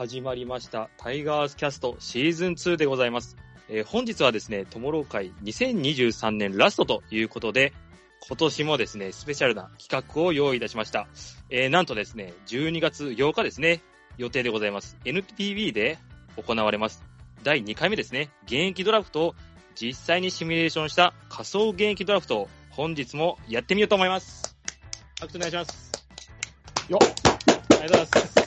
始まりました。タイガースキャストシーズン2でございます。えー本日はですね、トモロー会2023年ラストということで、今年もですね、スペシャルな企画を用意いたしました。えーなんとですね、12月8日ですね、予定でございます。NPB で行われます。第2回目ですね、現役ドラフトを実際にシミュレーションした仮想現役ドラフトを本日もやってみようと思います。拍手お願いします。よありがとうございます。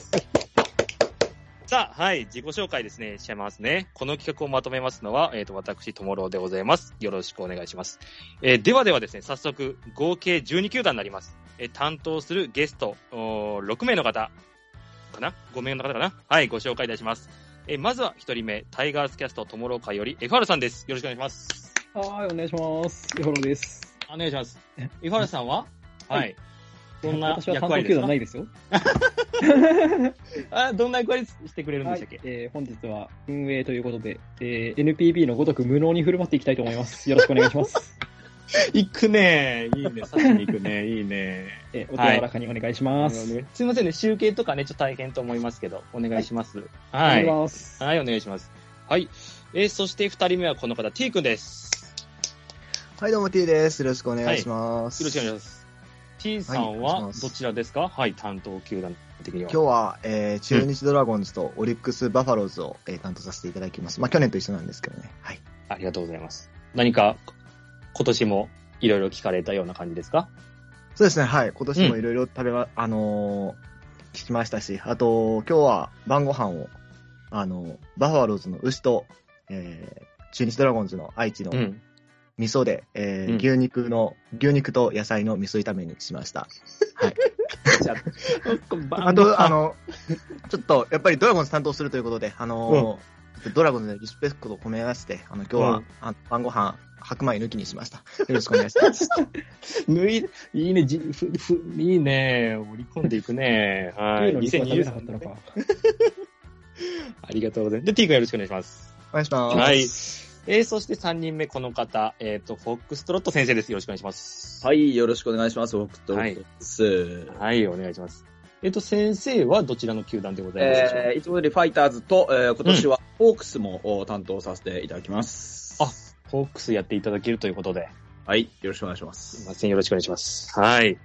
さあ、はい、自己紹介ですね、しちゃいますね。この企画をまとめますのは、えっ、と、私、ともろうでございます。よろしくお願いします。えーではではですね、早速、合計12球団になります。えー担当するゲスト、おー6名の方、かな ?5 名の方かな？はい、ご紹介いたします。えーまずは1人目、タイガースキャストともろう会より、FR さんです。よろしくお願いします。はい、お願いします。エホロです。お願いします。FR さんは？はい。どんな 私は担当役割ですか？球団ないですよ。あ、どんな役割してくれるんではいしたっけ、、えー本日は運営ということで、えー NPB のごとく無能に振る舞っていきたいと思います。よろしくお願いします。行くねいいね。さしに行くねいいねえーお手柔らかにお願いします。すいませんね。集計とかね、ちょっと大変と思いますけど、お願いします。お願いしはい。ます。はい、お願いします。はい。えーそして二人目はこの方、T 君です。はい、どうも T です。よろしくお願いします。よろしくお願いします。さんはどちらですか？はい、担当球団的には。今日は、えー、中日ドラゴンズとオリックス・バファローズを、えー担当させていただきます。まあ、去年と一緒なんですけどね。はい。ありがとうございます。何か、今年もいろいろ聞かれたような感じですか？そうですね、はい。今年もいろいろ食べま、あのー聞きましたし、あと、今日は晩ご飯を、あのーバファローズの牛と、えー、中日ドラゴンズの愛知のうん。味噌で、えーうん牛肉の、牛肉と野菜の味噌炒めにしました。はい。じゃあ、あと、あの、ちょっと、やっぱりドラゴンズ担当するということで、あのードラゴンズでリスペクトを込めまして、あの、今日は、うんあ晩ご飯、白米抜きにしました。よろしくお願いします。脱い、いいね、じふ、ふ、いいね、盛り込んでいくね。はい。いうのに食べなか2023ったのか。ありがとうございます。で、T 君よろしくお願いします。お願いします。はい。えー、そして3人目、この方、えっ、と、フォックストロット先生です。よろしくお願いします。はい、よろしくお願いします。僕と、はいです。はい、お願いします。えっ、と、先生はどちらの球団でございますか、えー、いつもよりファイターズと、えー、今年はホークスもお担当させていただきます。あフォックスやっていただけるということで、はい、よろしくお願いします。すいません、よろしくお願いします。はい。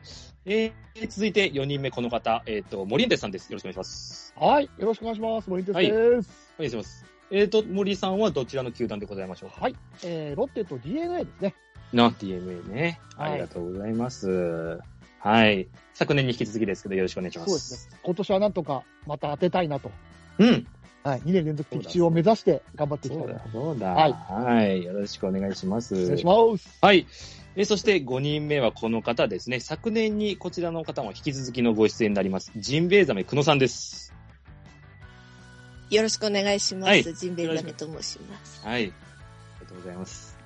えー、続いて4人目、この方、えっ、と、森エンテさんです。よろしくお願いします。はい、よろしくお願いします。森哲はいです。お願いします。えっ、と、森さんはどちらの球団でございましょうか？はい、えー、ロッテと DNA ですね。な、DNA ね。はいありがとうございます。はい。昨年に引き続きですけど、よろしくお願いします。そうですね。今年はなんとかまた当てたいなと。うん。はい、2年連続的中を目指して頑張っていきたいなそうだ、そうだ。はいはい。よろしくお願いします。お願いします。はい。えそして5人目はこの方ですね。昨年にこちらの方も引き続きのご出演になります。ジンベエザメ久野さんです。よろしくお願いします。はいジンベエザメと申します。はい。ありがとうございます。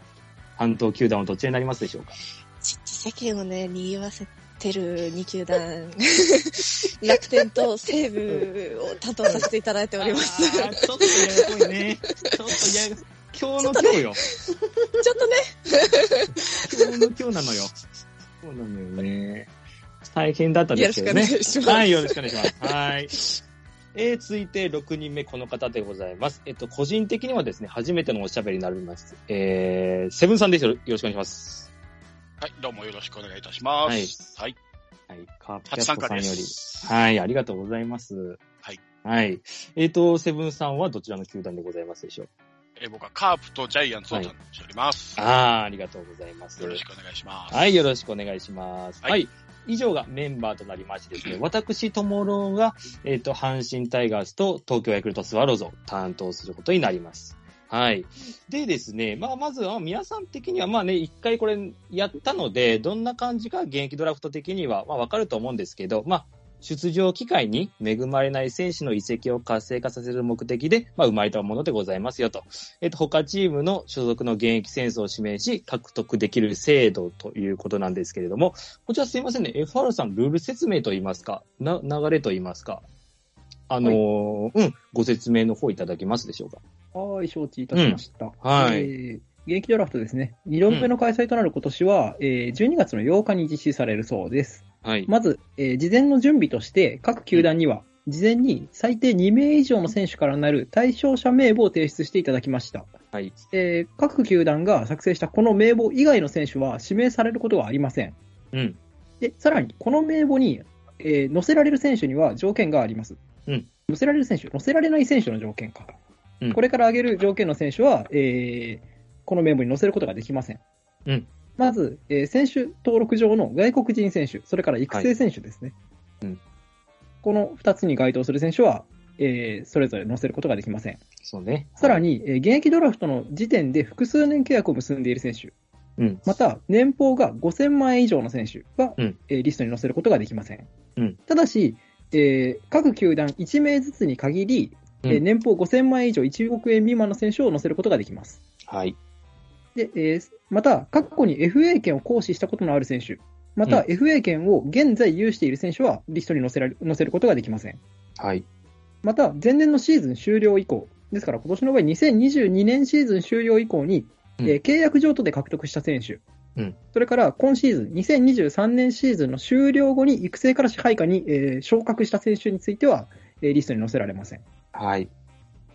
担当球団はどちらになりますでしょうか？ちっちゃ世間をね、賑わせてる2球団、楽天と西武を担当させていただいております。ちょっとややこいね。ちょっとやや今日の今日よ。ちょっとね、今日の今日なのよ。そうなのよね。大変だったですけどね。よろしくお願いしますはい、よろしくお願いします。はい。えー、続いて6人目、この方でございます。えっと、個人的にはですね、初めてのおしゃべりになります。えー、セブンさんですよ。よろしくお願いします。はい、どうもよろしくお願いいたします。はい。はい、カープキャストさんより。す。はい、ありがとうございます。はい。はい。えっ、と、セブンさんはどちらの球団でございますでしょう？えー僕はカープとジャイアンツを担当しております。あー、ありがとうございます。よろしくお願いします。はい、よろしくお願いします。は。はいい以上がメンバーとなりましてですね、私、ともろうが、えっ、と、阪神タイガースと東京ヤクルトスワローズを担当することになります。はい。でですね、まあ、まずは皆さん的には、まあね、一回これやったので、どんな感じか現役ドラフト的には、まあ、わかると思うんですけど、まあ、出場機会に恵まれない選手の移籍を活性化させる目的で、まあ、生まれたものでございますよと。えっと、他チームの所属の現役選手を指名し、獲得できる制度ということなんですけれども、こちらすいませんね、FR さん、ルール説明といいますか、な、流れといいますか、あのーうん、ご説明の方いただけますでしょうか。はい、承知いたしました。はいえー現役ドラフトですね。2度目の開催となる今年は、えー12月の8日に実施されるそうです。はい。まず、えー事前の準備として、各球団には、事前に最低2名以上の選手からなる対象者名簿を提出していただきました。はい。えー各球団が作成したこの名簿以外の選手は指名されることはありません。うん。で、さらに、この名簿に、えー載せられる選手には条件があります。うん載せられる選手、載せられない選手の条件か。うんこれから挙げる条件の選手は、えーこの名簿に載せることができません。うんまず、えー選手登録上の外国人選手、それから育成選手ですね。うんこの2つに該当する選手は、えーそれぞれ載せることができません。そうね。さらに、えー現役ドラフトの時点で複数年契約を結んでいる選手、うん。また年俸が5000万円以上の選手は、うんえーリストに載せることができません。うんただし、えー各球団1名ずつに限り、えーうん年俸5000万円以上1億円未満の選手を載せることができます。はい。でえーまた、過去に FA 権を行使したことのある選手、またうん FA 権を現在有している選手はリストに載せられ載せることができません。はい。また、前年のシーズン終了以降、ですから今年の場合、2022年シーズン終了以降に、うんえー契約譲渡で獲得した選手、うんそれから今シーズン、2023年シーズンの終了後に育成から支配下に、えー昇格した選手については、えーリストに載せられません。はい。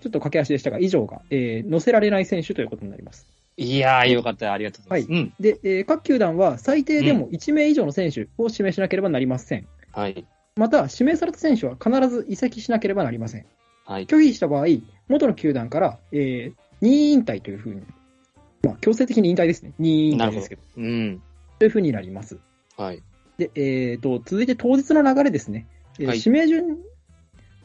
ちょっと駆け足でしたが、以上が、えー載せられない選手ということになります。いやー、よかった。ありがとうございます。うん。で、えー各球団は最低でも1名以上の選手を指名しなければなりません。はい。また、指名された選手は必ず移籍しなければなりません。はい。拒否した場合、元の球団から、えー任意引退というふうに、まあ、強制的に引退ですね。任意引退ですけど、。うん。というふうになります。はい。で、えーと、続いて当日の流れですね。えーはい指名順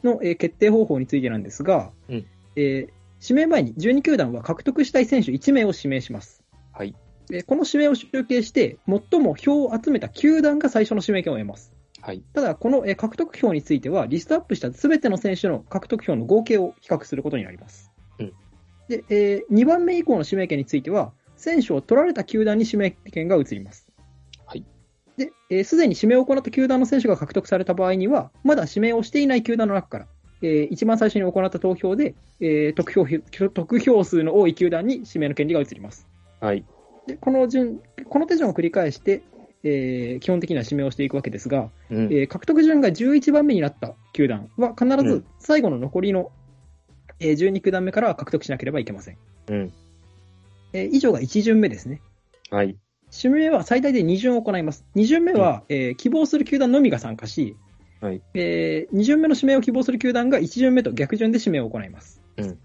の、えー決定方法についてなんですが、うんえー指名前に12球団は獲得したい選手1名を指名します。はい。でこの指名を集計して、最も票を集めた球団が最初の指名権を得ます。はい。ただ、このえー獲得票については、リストアップしたすべての選手の獲得票の合計を比較することになります。うんで、え2番目以降の指名権については、選手を取られた球団に指名権が移ります。はい。で、えーすでに指名を行った球団の選手が獲得された場合には、まだ指名をしていない球団の中から、えー一番最初に行った投票で、えー得票得票数の多い球団に指名の権利が移ります。はい。で、この順、この手順を繰り返して、えー基本的には指名をしていくわけですが、うん。えー獲得順が11番目になった球団は必ずうん最後の残りの、えー12球団目からは獲得しなければいけません。うん。えー以上が1巡目ですね。はい。指名は最大で2巡行います。2巡目は、えー希望する球団のみが参加し、はいえ2巡目の指名を希望する球団が1巡目と逆順で指名を行います。うん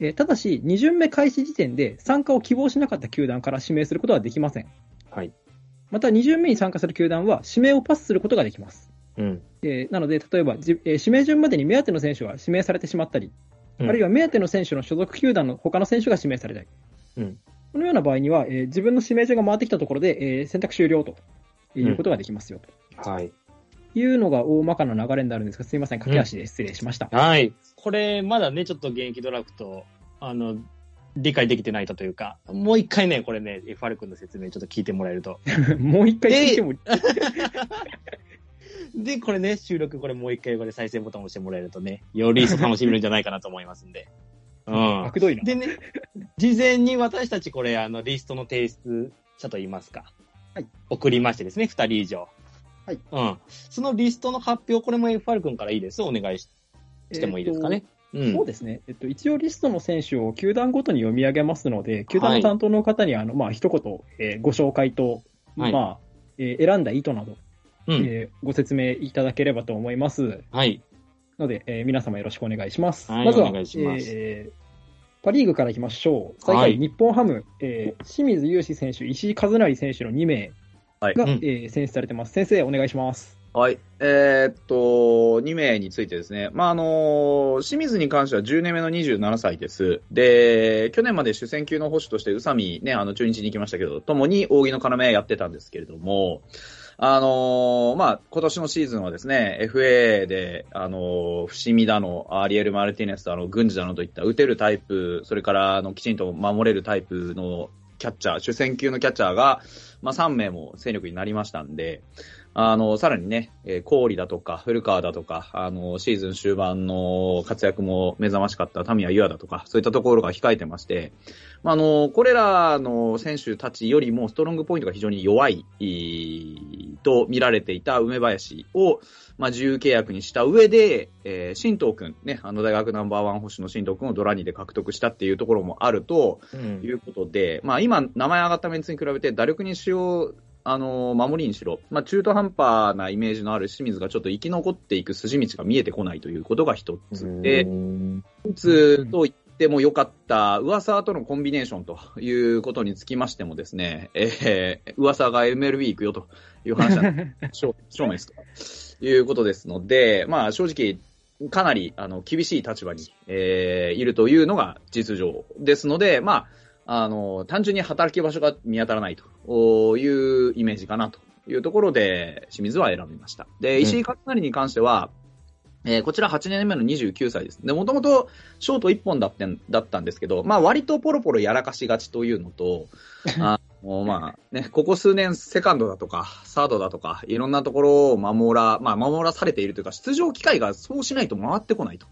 えーただし、2巡目開始時点で参加を希望しなかった球団から指名することはできません。はい。また、2巡目に参加する球団は指名をパスすることができます。うん。えーなので、例えば、じえー指名順までに目当ての選手が指名されてしまったり、うんあるいは目当ての選手の所属球団の他の選手が指名されたり、うんこのような場合には、えー自分の指名順が回ってきたところで、えー選択終了ということができますよ、はい。というのが大まかな流れになるんですが、すみません、駆け足で失礼しました。はい。これ、まだね、ちょっと現役ドラフト、あの、理解できてないというか、もう一回ね、これね、FR 君の説明ちょっと聞いてもらえると。もう一回聞いても、で、これね、収録これもう一回これ再生ボタンを押してもらえるとね、より一層楽しめるんじゃないかなと思いますんで。うん。悪どいな。でね、事前に私たちこれ、あの、リストの提出者といいますか。はい。送りましてですね、二人以上。はい。うん。そのリストの発表、これも FR 君からいいです。お願いししてもいいですかね。うん。そうですね、えっと、一応リストの選手を球団ごとに読み上げますので、球団の担当の方にあの、まあ一言、えーご紹介と、はいまあえー選んだ意図など、うん。えーご説明いただければと思いますはい。ので、えー皆様よろしくお願いします。はいまずはえーパ・リーグからいきましょう。最下位、はい日本ハム、えー清水雄志選手、石井和成選手の2名はいが、うんえー選出されてます。先生、お願いします。はい。えーっと、2名についてですね。まあ、あの清水に関しては10年目の27歳です。で、去年まで主戦級の保守として宇佐美ね、あの、中日に行きましたけど、ともに扇の要やってたんですけれども、あのまあ、今年のシーズンはですね、FA で、あの伏見だの、アリエル・マルティネスだの、軍事だのといった打てるタイプ、それから、あの、きちんと守れるタイプのキャッチャー、主戦級のキャッチャーが、まあ、3名も戦力になりましたんで、あの、さらにね、えー、氷だとか、古川だとか、あの、シーズン終盤の活躍も目覚ましかったタミヤユアだとか、そういったところが控えてまして、まあ、あの、これらの選手たちよりもストロングポイントが非常に弱い、いと見られていた梅林を、まあ、自由契約にした上で、えー、新藤くん、ね、あの大学ナンバーワン星の新藤くんをドラニで獲得したっていうところもあるとうん。いうことで、まあ、今、名前上がったメンツに比べて、打力にしよう、あの、守りにしろ、まあ、中途半端なイメージのある清水がちょっと生き残っていく筋道が見えてこないということが一つで、うん。一つとてもよかった、噂とのコンビネーションということにつきましてもですね、えー、噂が MLB 行くよという話は証証明ですということですので、まあ正直、かなりあの厳しい立場に、えーいるというのが実情ですので、まあ、あの、単純に働き場所が見当たらないというイメージかなというところで、清水は選びました。で、石井勝成に関しては、えーこちら8年目の29歳です。で、もともとショート1本だってんだったんですけど、まあ割とポロポロやらかしがちというのと、あのまあね、ここ数年セカンドだとか、サードだとか、いろんなところを守ら、まあ守らされているというか、出場機会がそうしないと回ってこないと。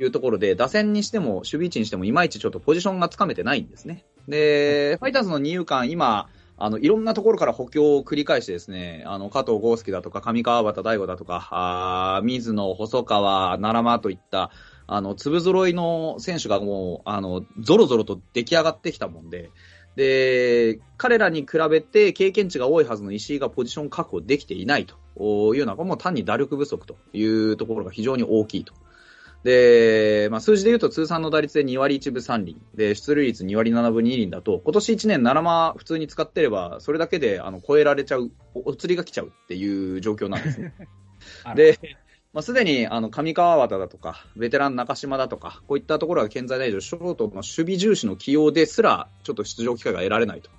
いうところで、打線にしても、守備位置にしても、いまいちちょっとポジションがつかめてないんですね。で、ファイターズの二遊間、今、あの、いろんなところから補強を繰り返してですね、あの、加藤豪介だとか、上川端大吾だとか、あー水野、細川、奈良間といった、あの、粒揃いの選手がもう、あの、ゾロゾロと出来上がってきたもんで、で、彼らに比べて経験値が多いはずの石井がポジション確保できていないというのは、もう単に打力不足というところが非常に大きいと。で、まあ、数字で言うと通算の打率で2割1分3厘、で、出塁率2割7分2厘だと、今年1年7間普通に使ってれば、それだけであの超えられちゃう、おお釣りが来ちゃうっていう状況なんですね。で、まあ、すでに、あの、上川端だとか、ベテラン中島だとか、こういったところが健在ないショートの守備重視の起用ですら、ちょっと出場機会が得られないと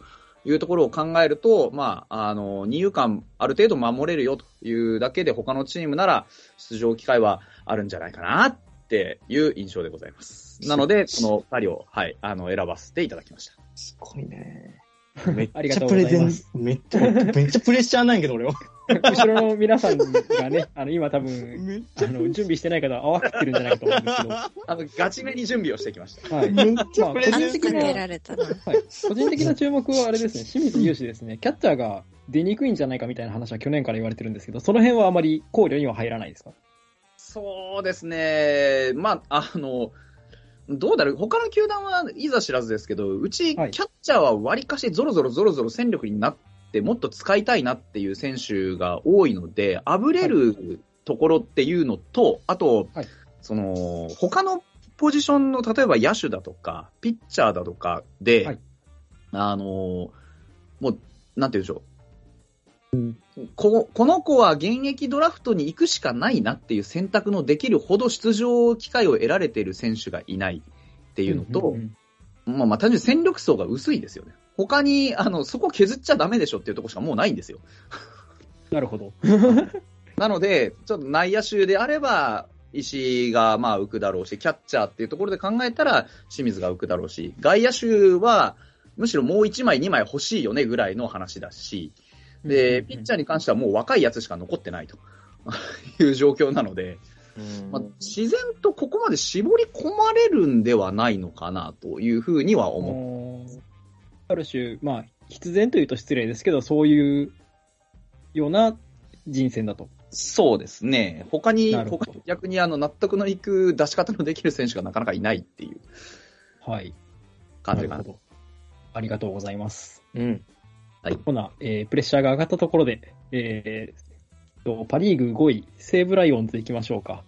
いうところを考えると、まあ、あの、二遊間、ある程度守れるよというだけで、他のチームなら、出場機会はあるんじゃないかなっていう印象でございます。なので、この二人を、はい、あの、選ばせていただきました。すごいね。めっ ありがとうちゃプレゼンございます、めっちゃ、めっちゃプレッシャーなんやけど、俺は。後ろの皆さんがね、あの、今多分、あの、準備してない方は泡切ってるんじゃないかと思うんですけど、あの、ガチめに準備をしてきました。はい。めっちゃプレゼンまあ個人的な。個人的な注目はあれですね、清水雄志ですね、キャッチャーが出にくいんじゃないかみたいな話は去年から言われてるんですけど、その辺はあまり考慮には入らないですか？そうですね。まあ、あの、どうだろう。他の球団はいざ知らずですけど、うち、キはい。ャッチャーは割かしゾロゾロゾロゾロ戦力になって、もっと使いたいなっていう選手が多いので、あぶれるところっていうのと、あと、はい。その、他のポジションの、例えば野手だとか、ピッチャーだとかで、はい。あの、もう、なんて言うんでしょう。ここの子は現役ドラフトに行くしかないなっていう選択のできるほど出場機会を得られている選手がいないっていうのと、んんんまあまあ単純に戦力層が薄いですよね。他に、あの、そこ削っちゃダメでしょっていうところしかもうないんですよ。なるほど。なので、ちょっと内野手であれば、石井がまあ浮くだろうし、キャッチャーっていうところで考えたら清水が浮くだろうし、外野手はむしろもう1枚、2枚欲しいよねぐらいの話だし、で、ピッチャーに関してはもう若いやつしか残ってないと いう状況なので、まあ、自然とここまで絞り込まれるんではないのかなというふうには思う。ある種、まあ、必然というと失礼ですけど、そういうような人選だと。そうですね。他に、他に逆にあの納得のいく出し方のできる選手がなかなかいないっていうはい。感じかななるほ。ど。ありがとうございます。うん。ほな、えープレッシャーが上がったところで、えーと、パリーグ5位、西武ライオンズ行きましょうか。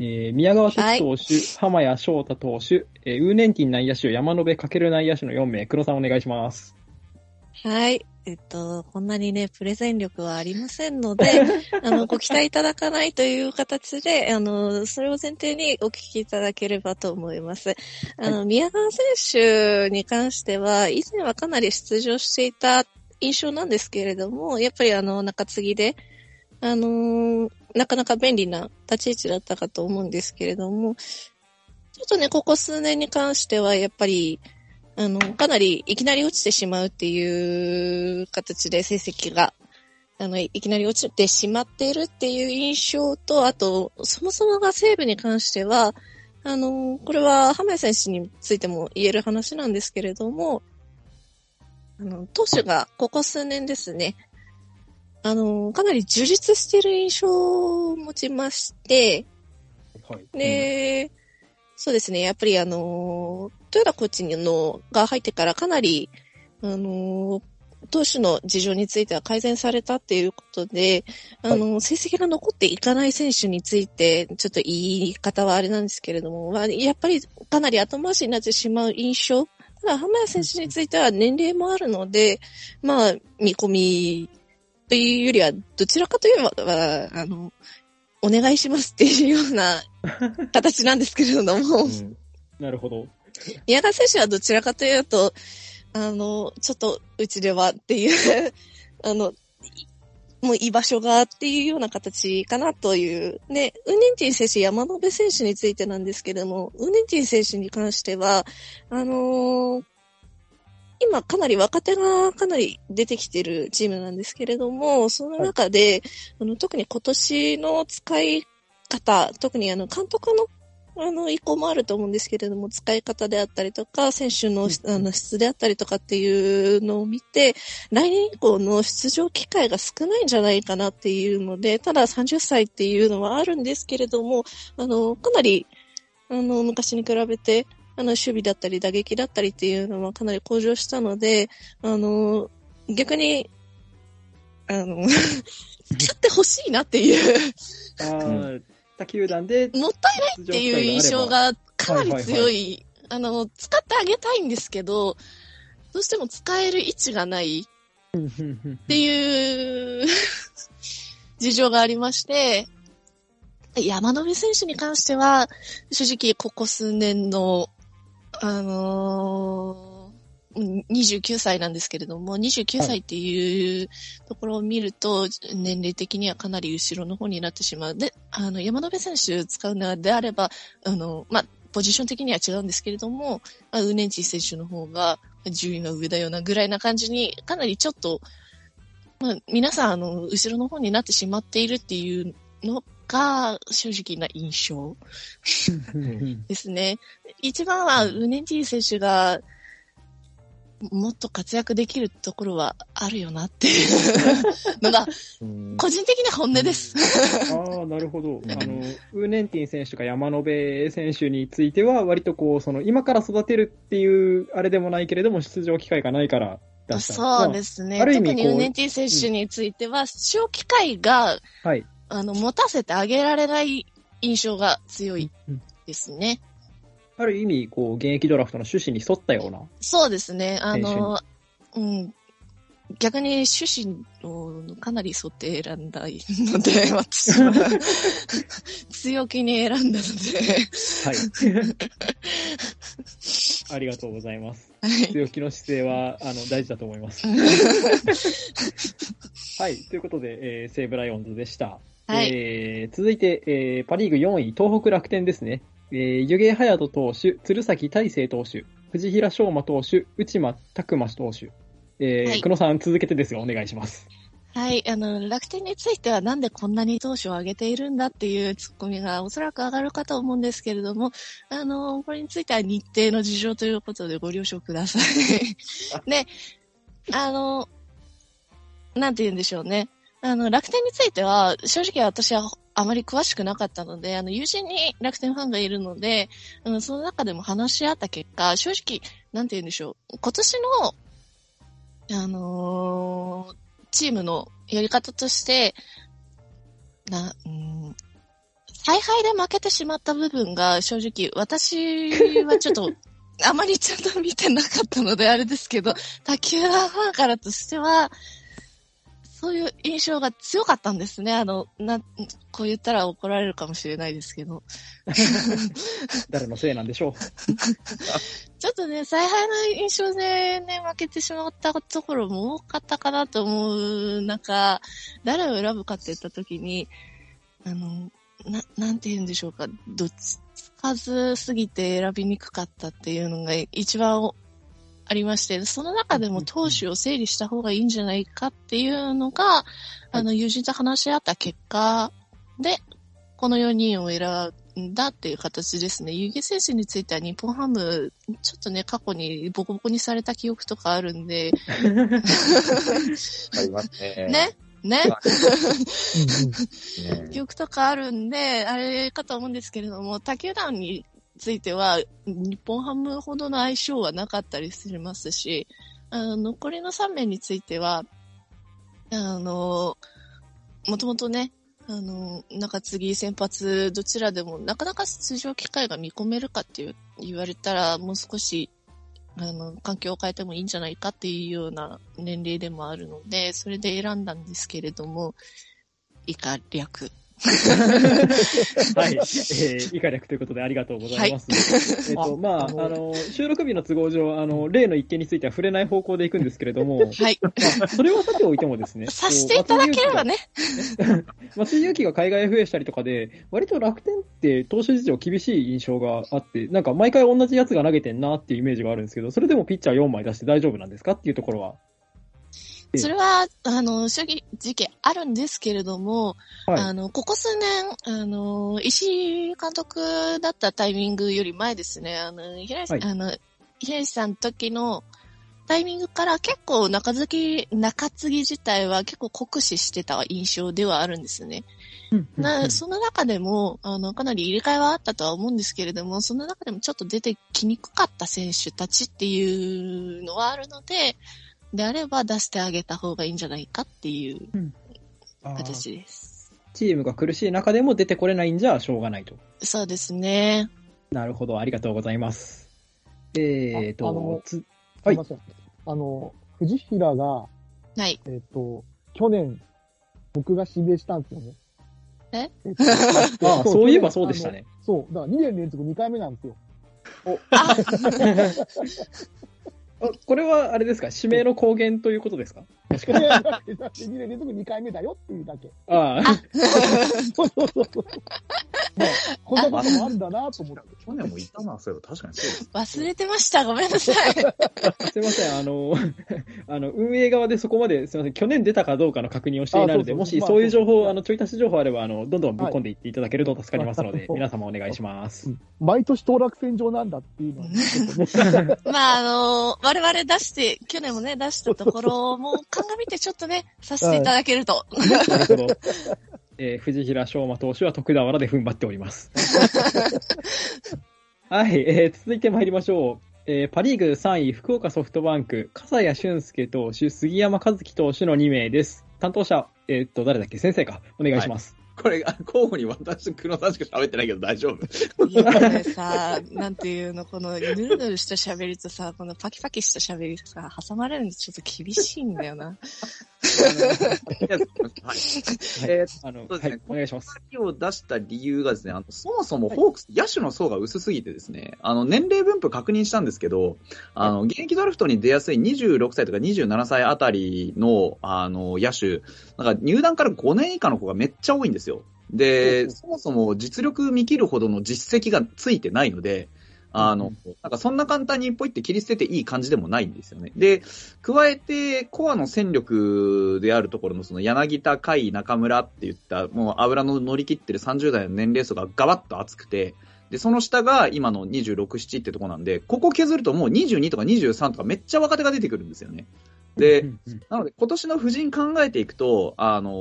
えー宮川哲投手、浜谷翔太投手、えーウーネンティン内野手、山野辺かける内野手の4名、黒さんお願いします。はい。えっと、こんなにね、プレゼン力はありませんので、あの、ご期待いただかないという形で、あの、それを前提にお聞きいただければと思います。あの、宮川選手に関しては、以前はかなり出場していた印象なんですけれども、やっぱりあの、中継ぎで、あのーなかなか便利な立ち位置だったかと思うんですけれども、ちょっとね、ここ数年に関しては、やっぱり、あの、かなりいきなり落ちてしまうっていう形で成績が、あの、いきなり落ちてしまっているっていう印象と、あと、そもそもが西武に関しては、あの、これは浜谷選手についても言える話なんですけれども、あの、投手がここ数年ですね、あの、かなり充実している印象を持ちまして、はい。で、そうですね。やっぱりあの、豊田コーチのが入ってからかなり、あの、投手の事情については改善されたっていうことで、あの、成績が残っていかない選手について、ちょっと言い方はあれなんですけれども、まあ、やっぱりかなり後回しになってしまう印象。ただ、浜谷選手については年齢もあるので、まあ、見込みというよりは、どちらかといえば、あの、お願いしますっていうような 形なんですけれども、うんなるほど。宮川選手はどちらかというと、あの、ちょっとうちではっていう、あの、いもう居場所がっていうような形かなという。で、ウネンティン選手、山野辺選手についてなんですけども、ウネンティン選手に関しては、あのー今かなり若手がかなり出てきてるチームなんですけれども、その中で、あの特に今年の使い方、特にあの監督のあの、意向もあると思うんですけれども、使い方であったりとか、選手のあの質であったりとかっていうのを見て、来年以降の出場機会が少ないんじゃないかなっていうので、ただ30歳っていうのはあるんですけれども、あの、かなり、あの、昔に比べて、あの、守備だったり打撃だったりっていうのはかなり向上したので、あの、逆に、あの、使ってほしいなっていう、他球団で、もったいないっていう印象がかなり強い。あの、使ってあげたいんですけど、どうしても使える位置がないっていう事情がありまして、山野辺選手に関しては、正直ここ数年の、あのー29歳なんですけれども、29歳っていうところを見ると、年齢的にはかなり後ろの方になってしまう。で、あの、山野辺選手使うのであれば、あの、まあ、ポジション的には違うんですけれども、まあ、ウーネンチ選手の方が順位が上だよなぐらいな感じに、かなりちょっと、まあ、皆さん、あの、後ろの方になってしまっているっていうのが、正直な印象ですね。一番は、ウネンチー選手が、もっと活躍できるところはあるよなっていう のが、うん個人的な本音です。ああ、なるほど。あの、ウーネンティン選手とか山野辺選手については、割とこう、その、今から育てるっていう、あれでもないけれども、出場機会がないから出した。そうですね。ある意味こう特にウネンティ選手については、出場機会が、まあはい。あの、持たせてあげられない印象が強いうんですね。ある意味、こう、現役ドラフトの趣旨に沿ったような。そうですね。あの、うん。逆に趣旨をかなり沿って選んだので、私は 強気に選んだので、はい。ありがとうございます。はい強気の姿勢は、あの、大事だと思います。はい。ということで、えー、西武ライオンズでした。はい。えー続いて、えーパリーグ4位、東北楽天ですね。えー、湯気隼人投手、鶴崎大成投手、藤平翔馬投手、内間拓馬投手。えーはい久野さん続けてですよ、お願いします。はい、あの、楽天についてはなんでこんなに投手を上げているんだっていうツッコミがおそらく上がるかと思うんですけれども、あの、これについては日程の事情ということでご了承ください。で、あの、なんて言うんでしょうね。あの、楽天については、正直私はあまり詳しくなかったので、あの、友人に楽天ファンがいるので、うん、その中でも話し合った結果、正直、なんて言うんでしょう。今年の、あのーチームのやり方として、な、うん、采配で負けてしまった部分が正直、私はちょっと、あまりちゃんと見てなかったのであれですけど、卓球ファンからとしては、そういう印象が強かったんですね。あの、な、こう言ったら怒られるかもしれないですけど。誰のせいなんでしょう。ちょっとね、采配の印象でね、負けてしまったところも多かったかなと思う中、誰を選ぶかって言ったときに、あの、な、なんて言うんでしょうか、どっちつかずすぎて選びにくかったっていうのが一番あありまして、その中でも投手を整理した方がいいんじゃないかっていうのが、あの、友人と話し合った結果で、この4人を選んだっていう形ですね。遊戯選手については日本ハム、ちょっとね、過去にボコボコにされた記憶とかあるんで、ありますね。ね、ね。記憶とかあるんで、あれかと思うんですけれども、他球団については、日本ハムほどの相性はなかったりしますし、あの残りの3名については、あの、もともとね、あの、中継ぎ、先発、どちらでも、なかなか出場機会が見込めるかっていう言われたら、もう少し、あの、環境を変えてもいいんじゃないかっていうような年齢でもあるので、それで選んだんですけれども、以下略。はい。えー、以下略ということでありがとうございます。えっと、まあ、ああのの、収録日の都合上、あの、例の一件については触れない方向でいくんですけれども、はい。まあそれはさておいてもですね、さしていただければね。松井裕樹が海外 FA したりとかで、割と楽天って投手事情厳しい印象があって、なんか毎回同じやつが投げてんなっていうイメージがあるんですけど、それでもピッチャー4枚出して大丈夫なんですかっていうところは。それは、あの、正直あるんですけれども、はい。あの、ここ数年、あの、石井監督だったタイミングより前ですね、あの、平石、はいあの、平石さんの時のタイミングから結構中継ぎ、中継ぎ自体は結構酷使してた印象ではあるんですね。な、その中でも、あの、かなり入れ替えはあったとは思うんですけれども、その中でもちょっと出てきにくかった選手たちっていうのはあるので、であれば出してあげた方がいいんじゃないかっていう形です。チームが苦しい中でも出てこれないんじゃしょうがないと。そうですね。なるほど、ありがとうございます。えーああのと、つ、すはいいません。あの、藤平が、はい。えっ、と、去年、僕が指名したんですよね。え？っと ああ、そういえばそうでしたね。あのそう、だから2年連続2回目なんですよ。あ、あ これはあれですか？指名の公言ということですか？しかして。いやだってだって2年連続2回目だよっていうだけ。ああ、そうそうそうそう。まあ、こんなこともあるんだなと思って。去年もいたな、そういえば確かにそうです。忘れてました。ごめんなさい。すいません、あの、あの、運営側でそこまで、すいません、去年出たかどうかの確認をしていないので、もしまあそういう情報、あの、ちょい足し情報あれば、あの、どんどんぶっ込んでいっていただけると助かりますので、はい皆様お願いします。毎年当落線上なんだっていうのは まあ、あの、我々出して、去年もね、出したところも鑑みてちょっとね、させていただけると。なるほど。えー藤平翔馬投手は徳田原で踏ん張っております。はい、えー続いて参りましょう。えーパリーグ3位、福岡ソフトバンク、笠谷俊介投手、杉山和樹投手の2名です。担当者、えーっと、誰だっけ？先生か。お願いします。これ、あ交互に私と黒さんしか喋ってないけど大丈夫。いや、これさ、なんていうの、この、ぬるぬるした喋りとさ、このパキパキした喋りさ、挟まれるのちょっと厳しいんだよな。はい。えーあの、そうですねはい、お願いします。先を出した理由がですね、あの、そもそもホークス、野手の層が薄すぎてですね、あの、年齢分布確認したんですけど、あの、現役ドラフトに出やすい26歳とか27歳あたりの、あの、野手、なんか入団から5年以下の子がめっちゃ多いんですよ。で、そもそも実力見切るほどの実績がついてないので、あの、なんかそんな簡単にポイって切り捨てていい感じでもないんですよね。で、加えて、コアの戦力であるところのその柳田、甲斐、中村って言った、もう油の乗り切ってる30代の年齢層がガバッと厚くて、で、その下が今の26、7ってとこなんで、ここ削るともう22とか23とかめっちゃ若手が出てくるんですよね。で、なので、今年の布陣考えていくと、あの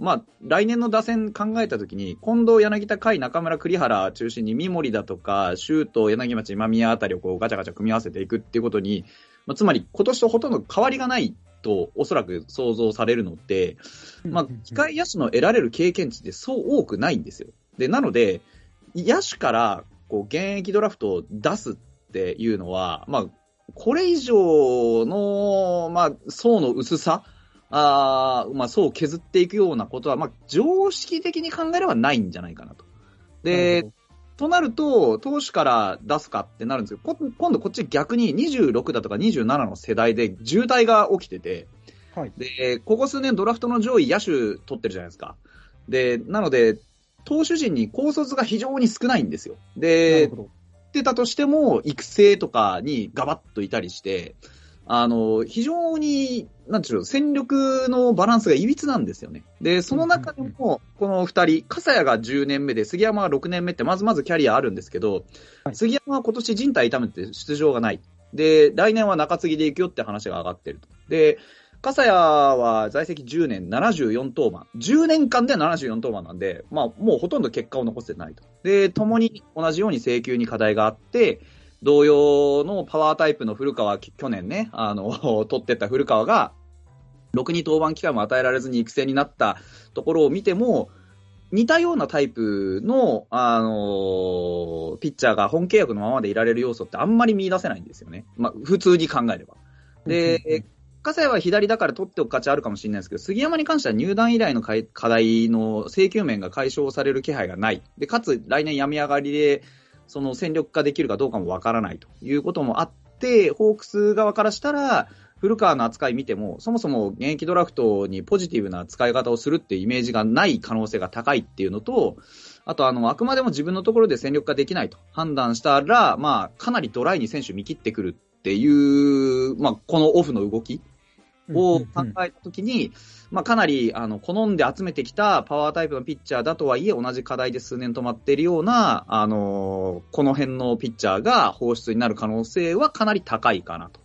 ーまあ、来年の打線考えたときに、近藤、柳田、甲斐、中村、栗原中心に三森だとか、周東、柳町、今宮あたりをこうガチャガチャ組み合わせていくっていうことに、まあ、つまり今年とほとんど変わりがないと、おそらく想像されるので、まあ、機械野手の得られる経験値ってそう多くないんですよ。で、なので、野手から、こう、現役ドラフトを出すっていうのは、まあ、これ以上の、まあ、層の薄さ、あーまあ、層を削っていくようなことは、まあ、常識的に考えればないんじゃないかなと。で、となると、投手から出すかってなるんですけど、こ今度こっち逆に26だとか27の世代で渋滞が起きてて、はいで、ここ数年ドラフトの上位野手取ってるじゃないですか。で、なので、投手陣に高卒が非常に少ないんですよ。なでるほ、ど。ってたとしても、育成とかにガバッといたりして、あの、非常に、なんうの、戦力のバランスがいびつなんですよね。で、その中でも、この二人、笠谷が10年目で、杉山は6年目って、まずまずキャリアあるんですけど、はい杉山は今年人体痛めて出場がない。で、来年は中継ぎで行くよって話が上がってると。で、笠谷は在籍10年74登板。10年間で74登板なんで、まあもうほとんど結果を残せてないと。で、共に同じように請求に課題があって、同様のパワータイプの古川、去年ね、あの、取ってった古川が、ろくに登板機会も与えられずに育成になったところを見ても、似たようなタイプの、あのピッチャーが本契約のままでいられる要素ってあんまり見出せないんですよね。まあ、普通に考えれば。で、笠谷は左だから取っておく価値あるかもしれないですけど、杉山に関しては入団以来の課題の請求面が解消される気配がない。で、かつ来年病み上がりで、その戦力化できるかどうかもわからないということもあって、ホークス側からしたら、古川の扱い見ても、そもそも現役ドラフトにポジティブな使い方をするっていうイメージがない可能性が高いっていうのと、あとあの、あくまでも自分のところで戦力化できないと判断したら、まあ、かなりドライに選手見切ってくるっていう、まあ、このオフの動きを考えたときに、まあ、かなり、あの、好んで集めてきたパワータイプのピッチャーだとはいえ、同じ課題で数年止まっているような、あの、この辺のピッチャーが放出になる可能性はかなり高いかなと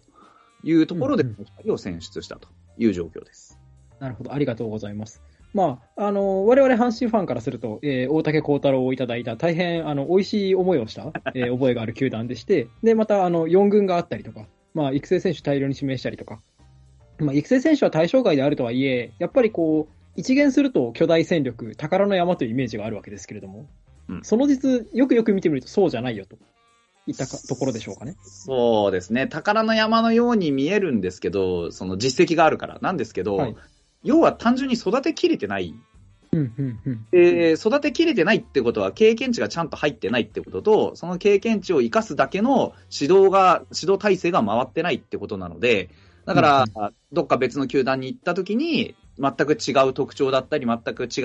いうところで、うんうんお二人を選出したという状況です。なるほど、ありがとうございます。まあ、あの、我々阪神ファンからすると、えー大竹幸太郎をいただいた大変、あの、美味しい思いをした、えー 覚えがある球団でして、で、また、あの、4軍があったりとか、まあ、育成選手大量に指名したりとか、まあ、育成選手は対象外であるとはいえ、やっぱりこう、一見すると巨大戦力、宝の山というイメージがあるわけですけれども、うんその実、よくよく見てみるとそうじゃないよと、いったかところでしょうかね。そうですね。宝の山のように見えるんですけど、その実績があるからなんですけど、はい要は単純に育てきれてないうん、うん、うん。で、育てきれてないってことは、経験値がちゃんと入ってないってことと、その経験値を生かすだけの指導が、指導体制が回ってないってことなので、だから、どっか別の球団に行った時に、全く違う特徴だったり、全く違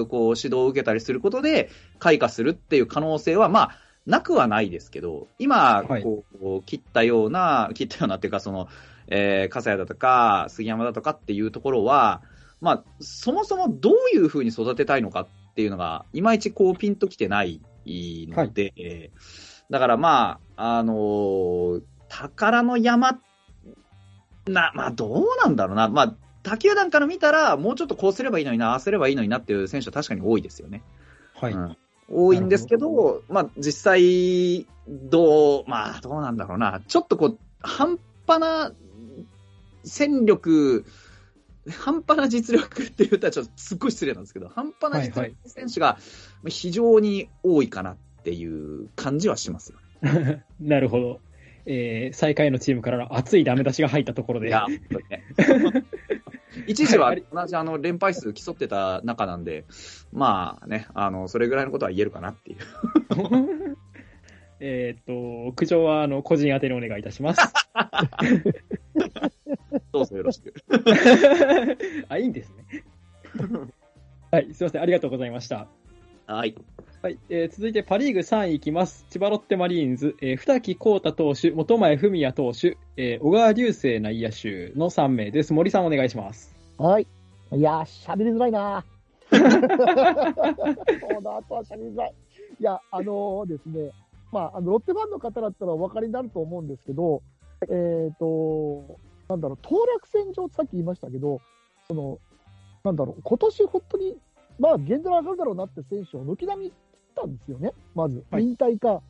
う、こう、指導を受けたりすることで、開花するっていう可能性は、まあ、なくはないですけど、今、はい。こう、切ったような、切ったようなっていうか、その、えー、笠谷だとか、杉山だとかっていうところは、まあ、そもそもどういうふうに育てたいのかっていうのが、いまいちこうピンときてないので、だからまあ、あのー宝の山、な、まあどうなんだろうな。まあ、他球団から見たら、もうちょっとこうすればいいのにな、ああすればいいのになっていう選手は確かに多いですよね。はい。うん多いんですけど、まあ実際、どう、まあどうなんだろうな。ちょっとこう、半端な戦力、半端な実力って言ったらちょっとすっごい失礼なんですけど、半端な実力の選手が非常に多いかなっていう感じはしますよ。なるほど。えー、最下位のチームからの熱いダメ出しが入ったところで。いや、本当にね。一時は同じあの連敗数競ってた中なんで、まあね、あの、それぐらいのことは言えるかなっていう。えーっと、苦情はあの個人宛てにお願いいたします。どうぞよろしく。あ、いいんですね。はい、すいません、ありがとうございました。はい。はい、えー続いてパ・リーグ3位いきます。千葉ロッテマリーンズ、えー、二木幸太投手、本前文也投手、えー小川流星内野手の3名です。森さんお願いします。はい。いやー、喋りづらいな そうだ、あとは喋りづらい。いや、あのーですね、まあ、あの、ロッテファンの方だったらお分かりになると思うんですけど、えっ、と、なんだろう、当落線上ってさっき言いましたけど、その、なんだろう、今年本当に、まあ、現状上がるだろうなって選手を軒並み切ったんですよね、まず。はい引退か、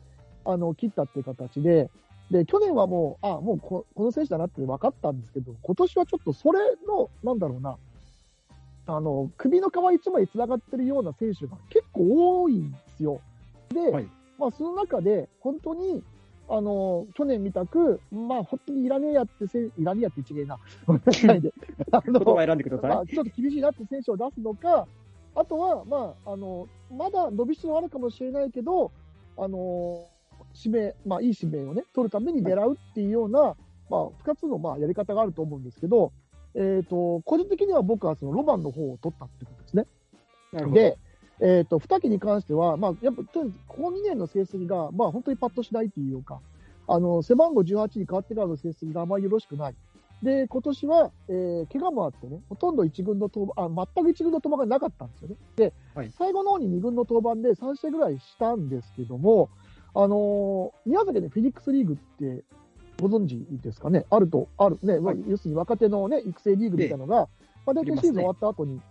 あの、切ったっていう形で、で、去年はもう、あ、もうここの選手だなって分かったんですけど、今年はちょっとそれの、なんだろうな、あの、首の皮一枚繋がってるような選手が結構多いんですよ。で、はいまあ、その中で、本当に、あの、去年みたく、まあ、本当にいらねえやってせん、いらねえやって一芸な。んなさいね。あの言葉選んでください。まあ、ちょっと厳しいなって選手を出すのか、あとは、まあ、あの、まだ伸びしろあるかもしれないけど、あの、指名、まあ、いい指名をね、取るために狙うっていうような、まあ、二つの、まあ、やり方があると思うんですけど、えっ、と、個人的には僕はそのロマンの方を取ったってことですね。で、えっ、と、二木に関しては、まあ、やっぱ、とりあえずここ2年の成績が、まあ、本当にパッとしないというか、あの、背番号18に変わってからの成績があまりよろしくない。で、今年は、えー、怪我もあってね、ほとんど1軍の登板、あ、全く1軍の登板がなかったんですよね。で、はい。最後の方に2軍の登板で3試合ぐらいしたんですけども、あのー宮崎でフィニックスリーグってご存知ですかね？あると、あるね、はい。要するに若手のね、育成リーグみたいなのが、まあ、大体シーズン終わった後に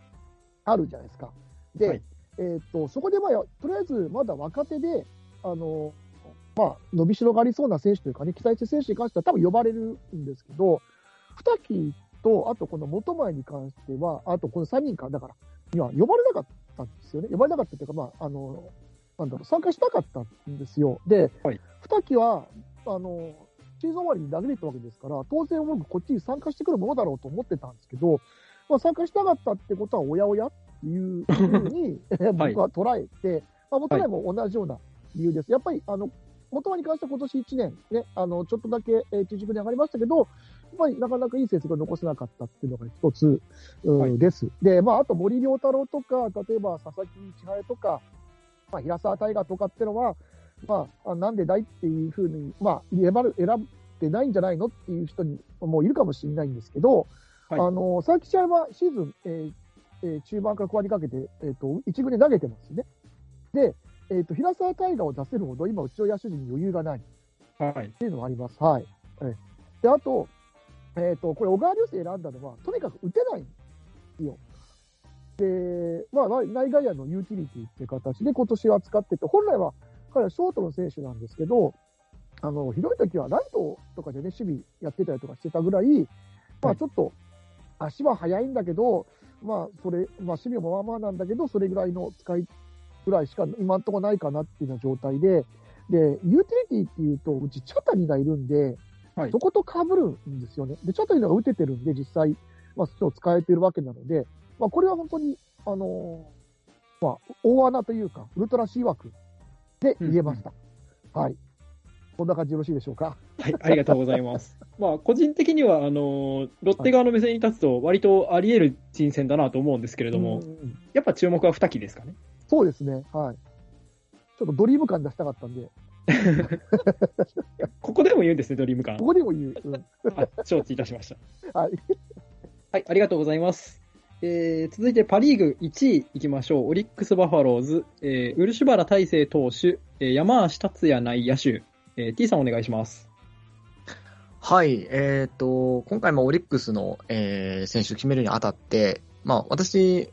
あるじゃないですか。で、はい。えーっと、そこでまあ、とりあえずまだ若手で、あのまあ、伸びしろがありそうな選手というかね、期待してる選手に関しては多分呼ばれるんですけど、二木と、あとこの元前に関しては、あとこの3人か、だから、には呼ばれなかったんですよね。呼ばれなかったというか、まあ、あの、なんだろう、参加したかったんですよ。で、はい二木は、あの、シーズン終わりに投げれたわけですから、当然僕こっちに参加してくるものだろうと思ってたんですけど、まあ、参加したかったってことは、おやおやっていうふうに 僕は捉えて、まあ、元前も同じような理由です。やっぱり、あの、元前に関しては今年1年、ね、あの、ちょっとだけ、えー、中軸に上がりましたけど、やっぱりなかなかいい成績を残せなかったっていうのが一つ、うんはいです。で、まあ、あと森良太郎とか、例えば佐々木千早とか、まあ、平沢大河とかっていうのは、まあ、あなんでだいっていうふうに、まあ、選ばれ選んでないんじゃないのっていう人にもういるかもしれないんですけど、はいあの、佐々木千早はシーズン、えーえー中盤から後半にかけて、えっ、と、一軍で投げてますね。で、えっ、と、平沢大河を出せるほど、今、うちの野手陣に余裕がない。はい。っていうのがあります。はい。ええで、あと、えっ、と、これ、小川流星選んだのは、とにかく打てないんですよ。で、まあ、まあ内外野のユーティリティっていう形で今年は使ってて、本来は彼はショートの選手なんですけど、あの、ひどい時はライトとかでね、守備やってたりとかしてたぐらい、まあ、ちょっと、足は速いんだけど、まあ、それ、まあ、守備もまあまあなんだけど、それぐらいの使いぐらいしか今んとこないかなっていうような状態で、で、ユーティリティっていうと、うちチャタニがいるんで、はいそこと被るんですよね。で、チャタニのが打ててるんで、実際、まあ、そっちを使えてるわけなので、まあ、これは本当に、あのーまあ、大穴というか、ウルトラ C 枠で言えました。はい。こんな感じでよろしいでしょうか？はい、ありがとうございます。まあ、個人的には、あの、ロッテ側の目線に立つと、割とあり得る人選だなと思うんですけれども、うんうんやっぱ注目は二木ですかね。そうですね。はい。ちょっとドリーム感出したかったんで、ここでも言うんですね、ドリーム感こ。こでも言う。うんはい、承知いたしました。はい。はい、ありがとうございます。えー、続いてパリーグ1位いきましょう。オリックス・バファローズ、えー、漆原大成投手、えー山足達也内野手、えー、T さんお願いします。はい、えっ、と、今回もオリックスの、えー選手を決めるにあたって、まあ、私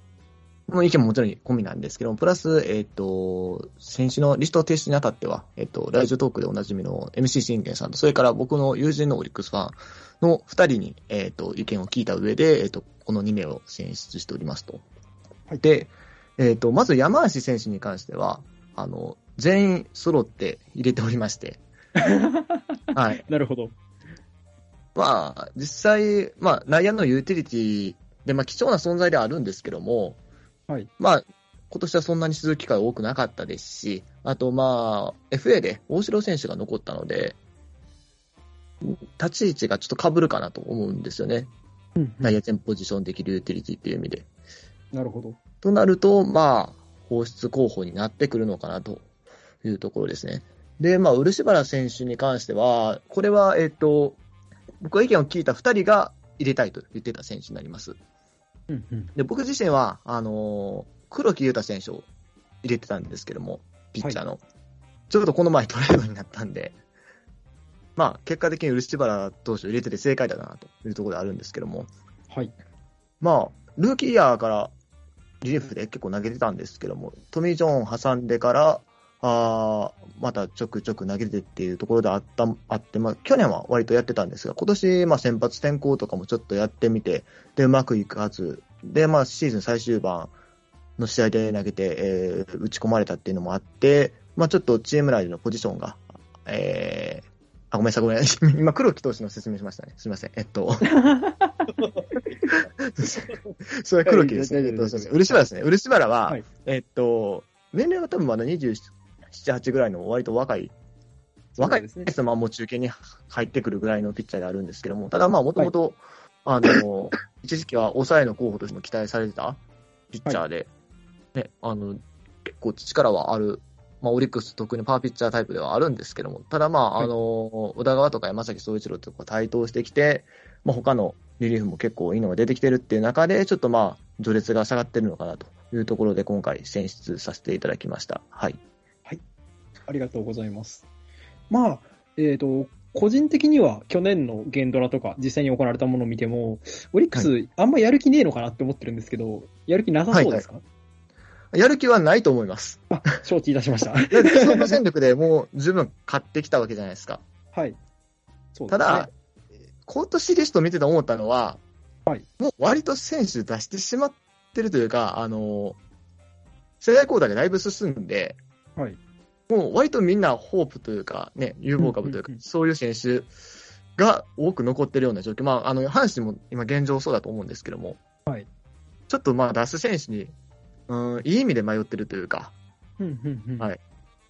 の意見ももちろん込みなんですけども、プラス、えっ、と、選手のリスト提出にあたっては、えっ、と、ラジオトークでおなじみの MC 信玄さんと、それから僕の友人のオリックスファンの二人に、えっ、と、意見を聞いた上で、えっ、と、この2名を選出しておりますと。はいで、えっ、と、まず山足選手に関しては、あの、全員揃って入れておりまして、はい。なるほど。まあ、実際、まあ、内野のユーティリティで、まあ、貴重な存在ではあるんですけども、はい。まあ、今年はそんなに出場機会多くなかったですし、あと、まあ、FA で大城選手が残ったので、立ち位置がちょっと被るかなと思うんですよね。うん内野全ポジションできるユーティリティっていう意味で。なるほど。となると、まあ、放出候補になってくるのかなというところですね。で、まあ、漆原選手に関しては、これは、えっ、と、僕が意見を聞いた2人が入れたいと言ってた選手になります。うんうん。で、僕自身は、あのー黒木優太選手を入れてたんですけども、ピッチャーの。ちょっとこの前トレードになったんで、まあ、結果的に漆原投手を入れてて正解だなというところであるんですけども、はい。まあ、ルーキーイヤーからリリーフで結構投げてたんですけども、トミー・ジョーン挟んでから、あーまたちょくちょく投げてっていうところであったあって、まあ、去年は割とやってたんですが、今年、まあ、先発転向とかもちょっとやってみて、で、うまくいかず、で、まあ、シーズン最終盤の試合で投げて、えー打ち込まれたっていうのもあって、まあ、ちょっとチーム内でのポジションが、えーあ、ごめんなさい、ごめんなさい。今、黒木投手の説明しましたね。すみません。えっと。それは黒木ですね。漆原ですね。漆原は、はい。えっと、年齢は多分まだ27、8ぐらいの割と若い、若いですね。まあもう中堅に入ってくるぐらいのピッチャーであるんですけども、ただまあもともと、あの、一時期は抑えの候補としても期待されてた？ピッチャーで、ね、あの、結構力はある。まあ、オリックス特にパワーピッチャータイプではあるんですけども、ただまあ、はい。あの、宇田川とか山崎総一郎とか台頭してきて、まあ、他のリリーフも結構いいのが出てきてるっていう中で、ちょっとまあ、序列が下がってるのかなというところで、今回選出させていただきました。はい。ありがとうございます。まあ、えっ、と、個人的には去年のゲンドラとか実際に行われたものを見ても、オリックス、あんまやる気ねえのかなって思ってるんですけど、やる気なさそうですか、やる気はないと思います。あ、承知いたしました。その戦力でもう十分勝ってきたわけじゃないですか。はい。そうねただ、今年リスト見てて思ったのは、はいもう割と選手出してしまってるというか、あの、世代交代がだいぶ進んで、はい。もう割とみんなホープというか、ね、有望株というか、そういう選手が多く残ってるような状況。まあ、あの、阪神も今現状そうだと思うんですけども、はい。ちょっとまあ出す選手に、うん、いい意味で迷ってるというか、はい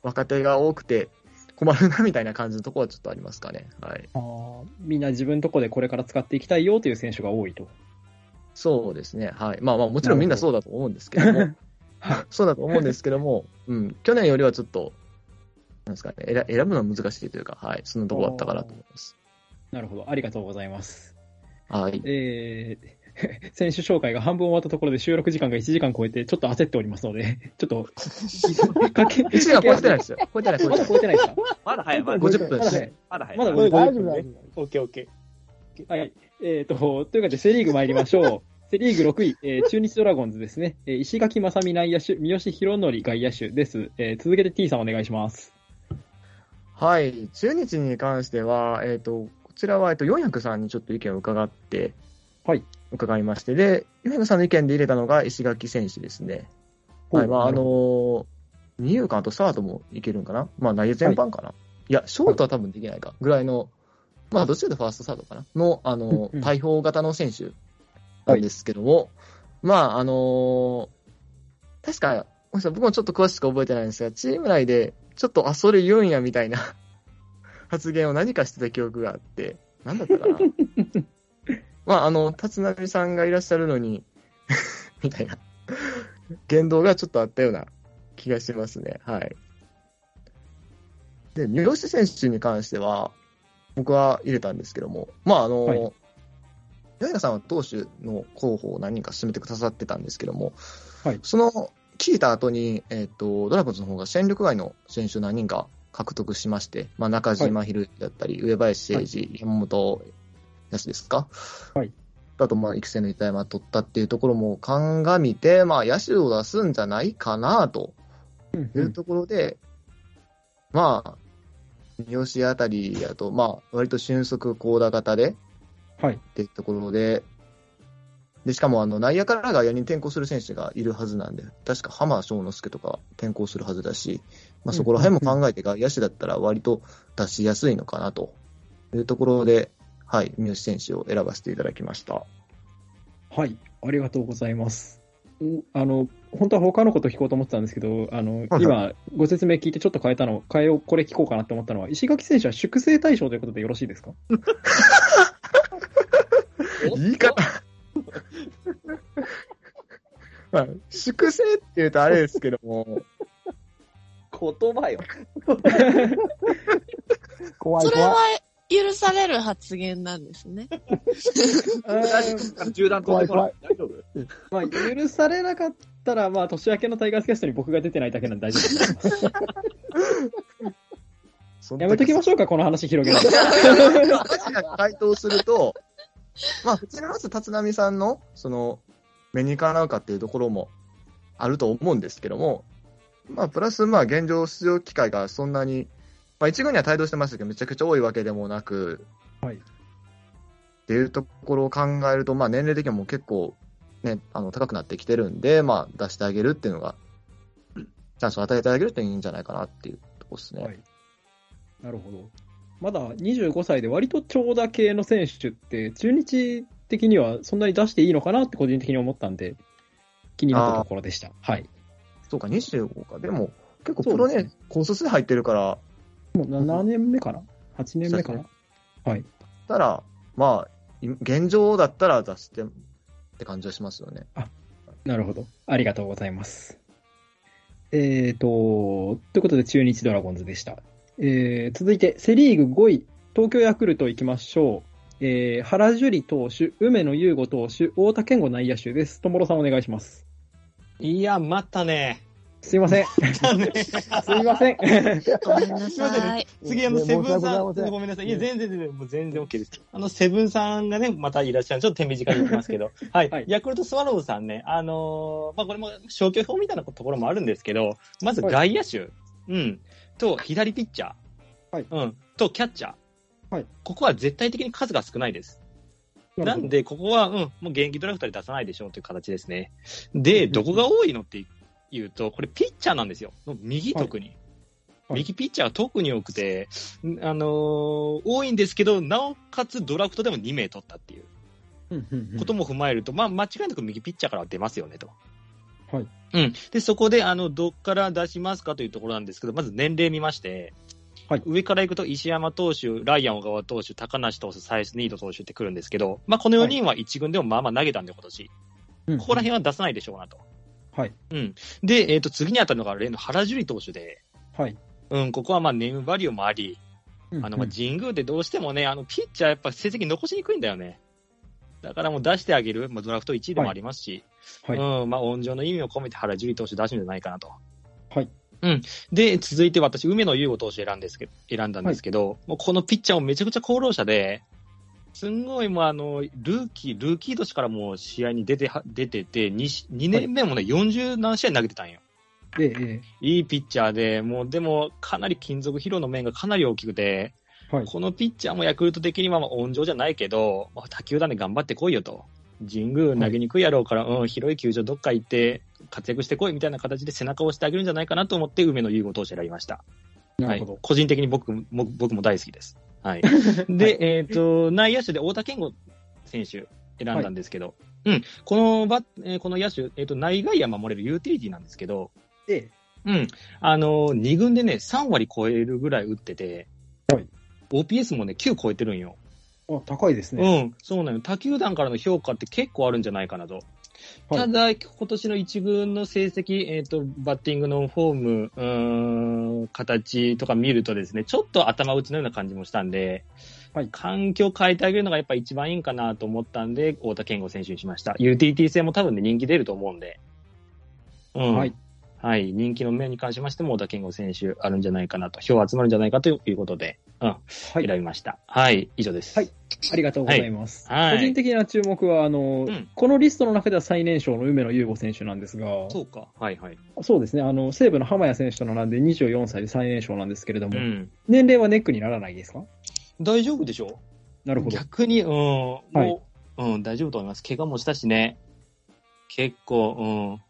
若手が多くて困るなみたいな感じのところはちょっとありますかね。はい。あーみんな自分のとこでこれから使っていきたいよという選手が多いと。そうですね。はい。まあまあ、もちろんみんなそうだと思うんですけども、はいそうだと思うんですけども、うん、去年よりはちょっと、なんですかね、選選ぶのは難しいというか、はい、そんなところだったかなと思います。なるほど。ありがとうございます。はい。えー、選手紹介が半分終わったところで収録時間が1時間超えて、ちょっと焦っておりますので、ちょっと、かけ、1時間超えてないですよ。超えてない、超えまだてない。超えてないですか？まだ早い、まだ50分まだ早い。まだ早い。まだこれ大丈夫、50分ね大丈夫。オッケーオッケー。はい。えっ、と、というわけで、セリーグ参りましょう。セリーグ6位、えー中日ドラゴンズですね。えー石垣正美内野手、三好博則外野手です。えー続けて T さんお願いします。はい。中日に関しては、えっ、と、こちらは、えっ、と、400さんにちょっと意見を伺って、はい。伺いまして、で、400さんの意見で入れたのが石垣選手ですね。はい。まあ、あのー、二遊間とサードもいけるんかな？まあ、内野全般かな、い、や、ショートは多分できないか。ぐらいの、まあ、どっちかとファーストサードかな？の、あのー、対砲型の選手なんですけども、まあ、あのー確か、僕もちょっと詳しく覚えてないんですが、チーム内で、ちょっと、あ、それ言うんや、みたいな。発言を何かしてた記憶があって、なんだったかな。まあ、あの、立浪さんがいらっしゃるのに、みたいな、言動がちょっとあったような気がしますね。はい。で、三好選手に関しては、僕は入れたんですけども、まあ、あの、はい。八重さんは投手の候補を何人か進めてくださってたんですけども、はい。その聞いた後に、えっ、と、ドラゴンズの方が戦力外の選手何人か獲得しまして、まあ、中島博之だったり、上林誠二、山本康ですか？はい。あと、まあ、育成の板山取ったっていうところも鑑みて、まあ、野手を出すんじゃないかなというところで、まあ、三好あたりやと、まあ、割と俊足高打型で、はい。っていうところで、で、しかもあの内野から外野に転向する選手がいるはずなんで、確か浜翔之介とか転向するはずだし、まあ、そこら辺も考えて外野手だったら割と出しやすいのかなというところで、はい、三好選手を選ばせていただきました。はい。ありがとうございます。んあの、本当は他のこと聞こうと思ってたんですけど、あの、はい今、ご説明聞いてちょっと変えたの、変えよう、これ聞こうかなって思ったのは、石垣選手は粛清対象ということでよろしいですか？言い方 まあ、粛清って言うとあれですけども、言葉よ。怖い怖い。それは許される発言なんですね。銃弾飛んでこない？大丈夫？まあ、許されなかったら、まあ、年明けのタイガースキャストに僕が出てないだけなんで大丈夫です。その時やめときましょうか、この話広げるの。私が回答すると、まあ、普通にまず立浪さんの、その、目にかなうかっていうところもあると思うんですけども、まあ、プラス、まあ、現状出場機会がそんなに、まあ、一軍には帯同してましたけど、めちゃくちゃ多いわけでもなく、はいっていうところを考えると、まあ、年齢的にも結構、ね、あの、高くなってきてるんで、まあ、出してあげるっていうのが、チャンスを与えてあげるっていいんじゃないかなっていうところですね。はいなるほど。まだ25歳で割と長打系の選手って、中日的にはそんなに出していいのかなって個人的に思ったんで、気になったところでした。はい。そうか、25か。でも、結構プロね、高卒で入ってるから、もうな何年目かな ?8 年目かな？はい。たら、まあ、い現状だったら出してって感じはしますよね。なるほど。ありがとうございます。えーと、ということで中日ドラゴンズでした。えー、続いて、セリーグ5位、東京ヤクルト行きましょう。えー、原樹里投手、梅野優吾投手、太田健吾内野手です。ともろさんお願いします。いや、待ったね。すいません。すいません。ごめんなさい。次、あの、ねセブンさん、ごめんなさい。いや、全然全然、もう全然 OK です。あの、セブンさんがね、またいらっしゃる。ちょっと手短に言ってますけど。はい。はいヤクルトスワローズさんね、あのーまあ、これも消去法みたいなところもあるんですけど、まず外野手、うん、と、左ピッチャー、はいうん、と、キャッチャー。はい。ここは絶対的に数が少ないです。なんで、ここは、うん、もう現役ドラフトで出さないでしょうという形ですね。で、どこが多いのって言うと、これピッチャーなんですよ。右特に。はい右ピッチャーが特に多くて、んあのー多いんですけど、なおかつドラフトでも2名取ったっていうことも踏まえると、まあ、間違いなく右ピッチャーからは出ますよねと。はい。うん。で、そこで、あの、どっから出しますかというところなんですけど、まず年齢見まして、はい上から行くと石山投手、ライアン小川投手、高梨投手、サイスニード投手ってくるんですけど、まあ、この4人は1軍でもまあまあ投げたんで、今年。うんここら辺は出さないでしょうなと。はい。うん。で、えっ、と、次に当たるのが例の原樹里投手で、はい。うん、ここはまあネームバリューもあり、うんあの、まあ、神宮ってどうしてもね、あの、ピッチャーやっぱ成績残しにくいんだよね。だからもう出してあげる、まあ、ドラフト1位でもありますし、はい。うん、まあ、温情の意味を込めて原樹里投手出すんじゃないかなと。はい。うん。で、続いて私、梅野優吾投手選んですけ選んだんですけど、もうこのピッチャーもめちゃくちゃ功労者で、すんごいもうあの、ルーキー、ルーキー年からもう試合に出ては、出てて、2, 2年目もね、40何試合投げてたんよ。えええいいピッチャーで、もうでも、かなり金属疲労の面がかなり大きくて、えはい。このピッチャーもヤクルト的にはまあ温情じゃないけど、まあ、他球団で頑張ってこいよと。神宮投げにくいやろうから、うん、広い球場どっか行って活躍してこいみたいな形で背中を押してあげるんじゃないかなと思って、梅野優吾投手選びました。はいなるほど。。個人的に僕も僕も大好きです。はい。で、えっ、と、内野手で太田健吾選手選んだんですけど、うん、このバッ、えーこの野手、えっ、と、内外野守れるユーティリティなんですけど、ええうん。あの、2軍でね、3割超えるぐらい打ってて、はい OPS もね、9超えてるんよ。あ、高いですね。うん、そうなの。他球団からの評価って結構あるんじゃないかなと。はいただ、今年の一軍の成績、えっ、と、バッティングのフォーム、うーん、形とか見るとですね、ちょっと頭打ちのような感じもしたんで、はい環境を変えてあげるのがやっぱ一番いいんかなと思ったんで、太田健吾選手にしました。ユーティリティ性も多分ね、人気出ると思うんで。うん。はい。はい。人気の面に関しましても、太田健吾選手あるんじゃないかなと、票集まるんじゃないかということで、うん、はい選びました。はい。以上です。はいありがとうございます。はいはい個人的な注目は、あの、うんこのリストの中では最年少の梅野優吾選手なんですが、そうか。はいはい。そうですね、あの、西武の浜谷選手と並んで24歳で最年少なんですけれども、うん。年齢はネックにならないですか？大丈夫でしょなるほど。逆に、うん、もう、はいうん、大丈夫と思います。怪我もしたしね。結構、うん、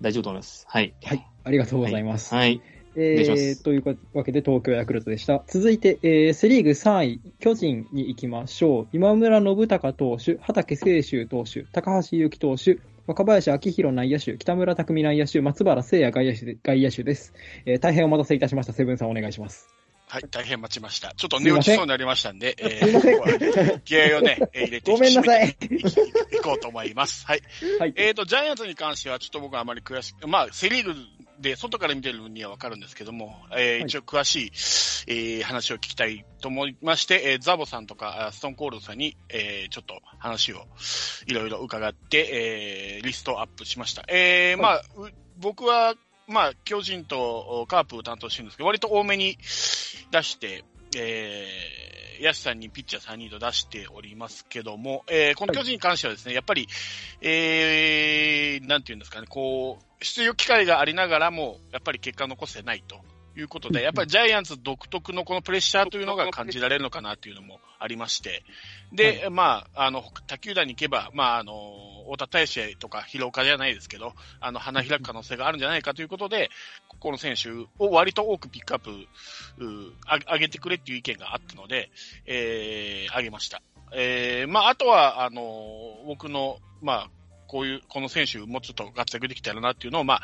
大丈夫と思います。はい。はい、ありがとうございます。はい。えお願いしますー、というわけで東京ヤクルトでした。続いて、えー、セリーグ3位、巨人に行きましょう。今村信孝投手、畑清修投手、高橋祐希投手、若林明宏内野手、北村匠海内野手、松原聖也外野手で外野手です、えー。大変お待たせいたしました。セブンさんお願いします。はい、大変待ちました。ちょっと寝落ちそうになりましたんで、えすいませんここは気合をね、えー入れて、ごめんなさいいいこうと思います。はい。はい。えっ、と、ジャイアンツに関しては、ちょっと僕はあまり詳しく、まあ、セリーグで外から見てる分にはわかるんですけども、えーはい一応詳しい、えー話を聞きたいと思いまして、えーザボさんとか、あストーンコールドさんに、えーちょっと話をいろいろ伺って、えーリストアップしました。えーまあ、う僕は、まあ、巨人とカープを担当してるんですけど、割と多めに出して、えー、ヤシさんにピッチャー3人と出しておりますけども、えー、この巨人に関してはですね、やっぱり、えー、なんていうんですかね、こう、出場機会がありながらも、やっぱり結果を残せないということで、やっぱりジャイアンツ独特のこのプレッシャーというのが感じられるのかなというのもありまして、で、まあ、あの、他球団に行けば、まあ、あの、太田大志とか広岡じゃないですけど、あの、花開く可能性があるんじゃないかということで、この選手を割と多くピックアップ、上げてくれっていう意見があったので、えー、上げました。えー、まあ、あとは、あの、僕の、まあ、こういう、この選手もうちょっと活躍できたらなっていうのを、まあ、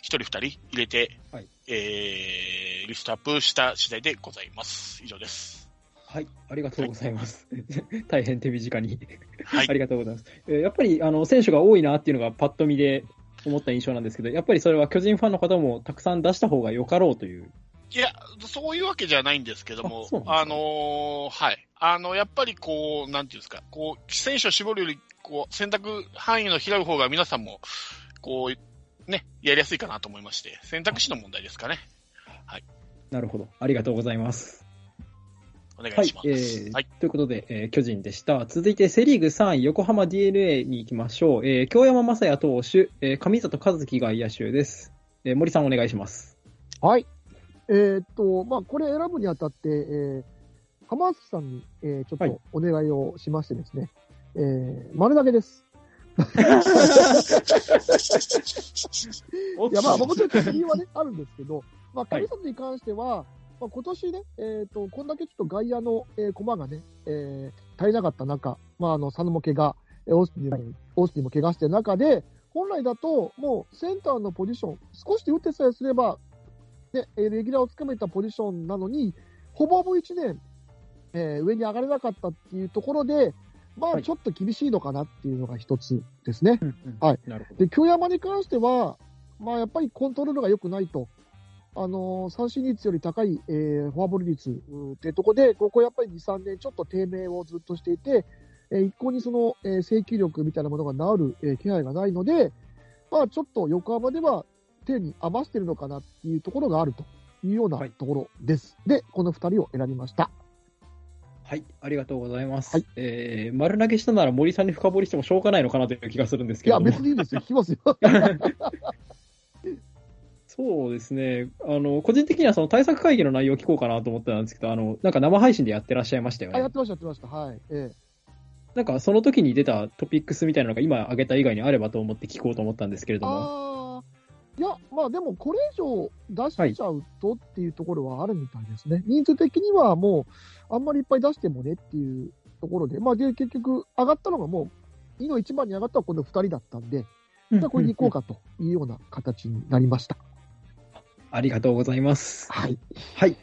一人二人入れて、はいえー、リストアップした次第でございます。以上です。はい、ありがとうございます。大変手短に。はいありがとうございます。えーやっぱり、あの、選手が多いなっていうのがパッと見で思った印象なんですけど、やっぱりそれは巨人ファンの方もたくさん出した方がよかろうという。いや、そういうわけじゃないんですけどもああのーはい。あの、やっぱりこう、なんていうんですか、こう、選手を絞るより、こう、選択範囲の広い方が皆さんも、こう、ね、やりやすいかなと思いまして、選択肢の問題ですかね。なるほど。ありがとうございます。お願はいいしま。す。えーはい。ということで、えー巨人でした。続いてセリーグ3位、横浜 DNA に行きましょう。えー京山正也投手、えー上里和樹外野手です。えー森さんお願いします。はい。えーっと、まあ、これ選ぶにあたって、えー、浜松さんに、えーちょっはいとお願いをしましてですね、えー、丸投げです。いや、まあ、もちろん理由はね、あるんですけど、まあ、はい。上里に関しては、まあ、今年ね、えーっと、こんだけちょっと外野の、えー、駒がね、えー、足りなかった中、まあ、あの、佐野も怪我、えーオースティンも、オースティンも怪我してる中で、本来だと、もうセンターのポジション、少しで打ってさえすれば、ね、えーレギュラーをつかめたポジションなのに、ほぼほぼ1年、えー上に上がれなかったっていうところで、まあ、はいちょっと厳しいのかなっていうのが一つですね。ははい。なるほど。で、京山に関しては、まあ、やっぱりコントロールが良くないと。あのー三振率より高い、えーフォアボール率うんっていうところで、ここやっぱり2、3年ちょっと低迷をずっとしていて、えー一向にその、えー制球力みたいなものが治る、えー気配がないので、まあ、ちょっと横浜では手に余してるのかなっていうところがあるというようなはいところです。で、この2人を選びました。はい、ありがとうございます。はいえー丸投げしたなら森さんに深掘りしてもしょうがないのかなという気がするんですいや、けれども。別にいいですよ。聞きますよ。そうですね。あの、個人的にはその対策会議の内容を聞こうかなと思ってたんですけど、あの、なんか生配信でやってらっしゃいましたよあ、やねっ。てました、やってました。はい。ええなんかその時に出たトピックスみたいなのが今挙げた以外にあればと思って聞こうと思ったんですけれども。いや、まあでも、これ以上出しちゃうとっていうところはあるみたいですね。人数的にはもう、あんまりいっぱい出してもねっていうところで、まあで、結局、上がったのがもう、2の1番に上がったのはこの2人だったんで、じゃあこれに行こうかというような形になりました。ありがとうございます。はい。はい。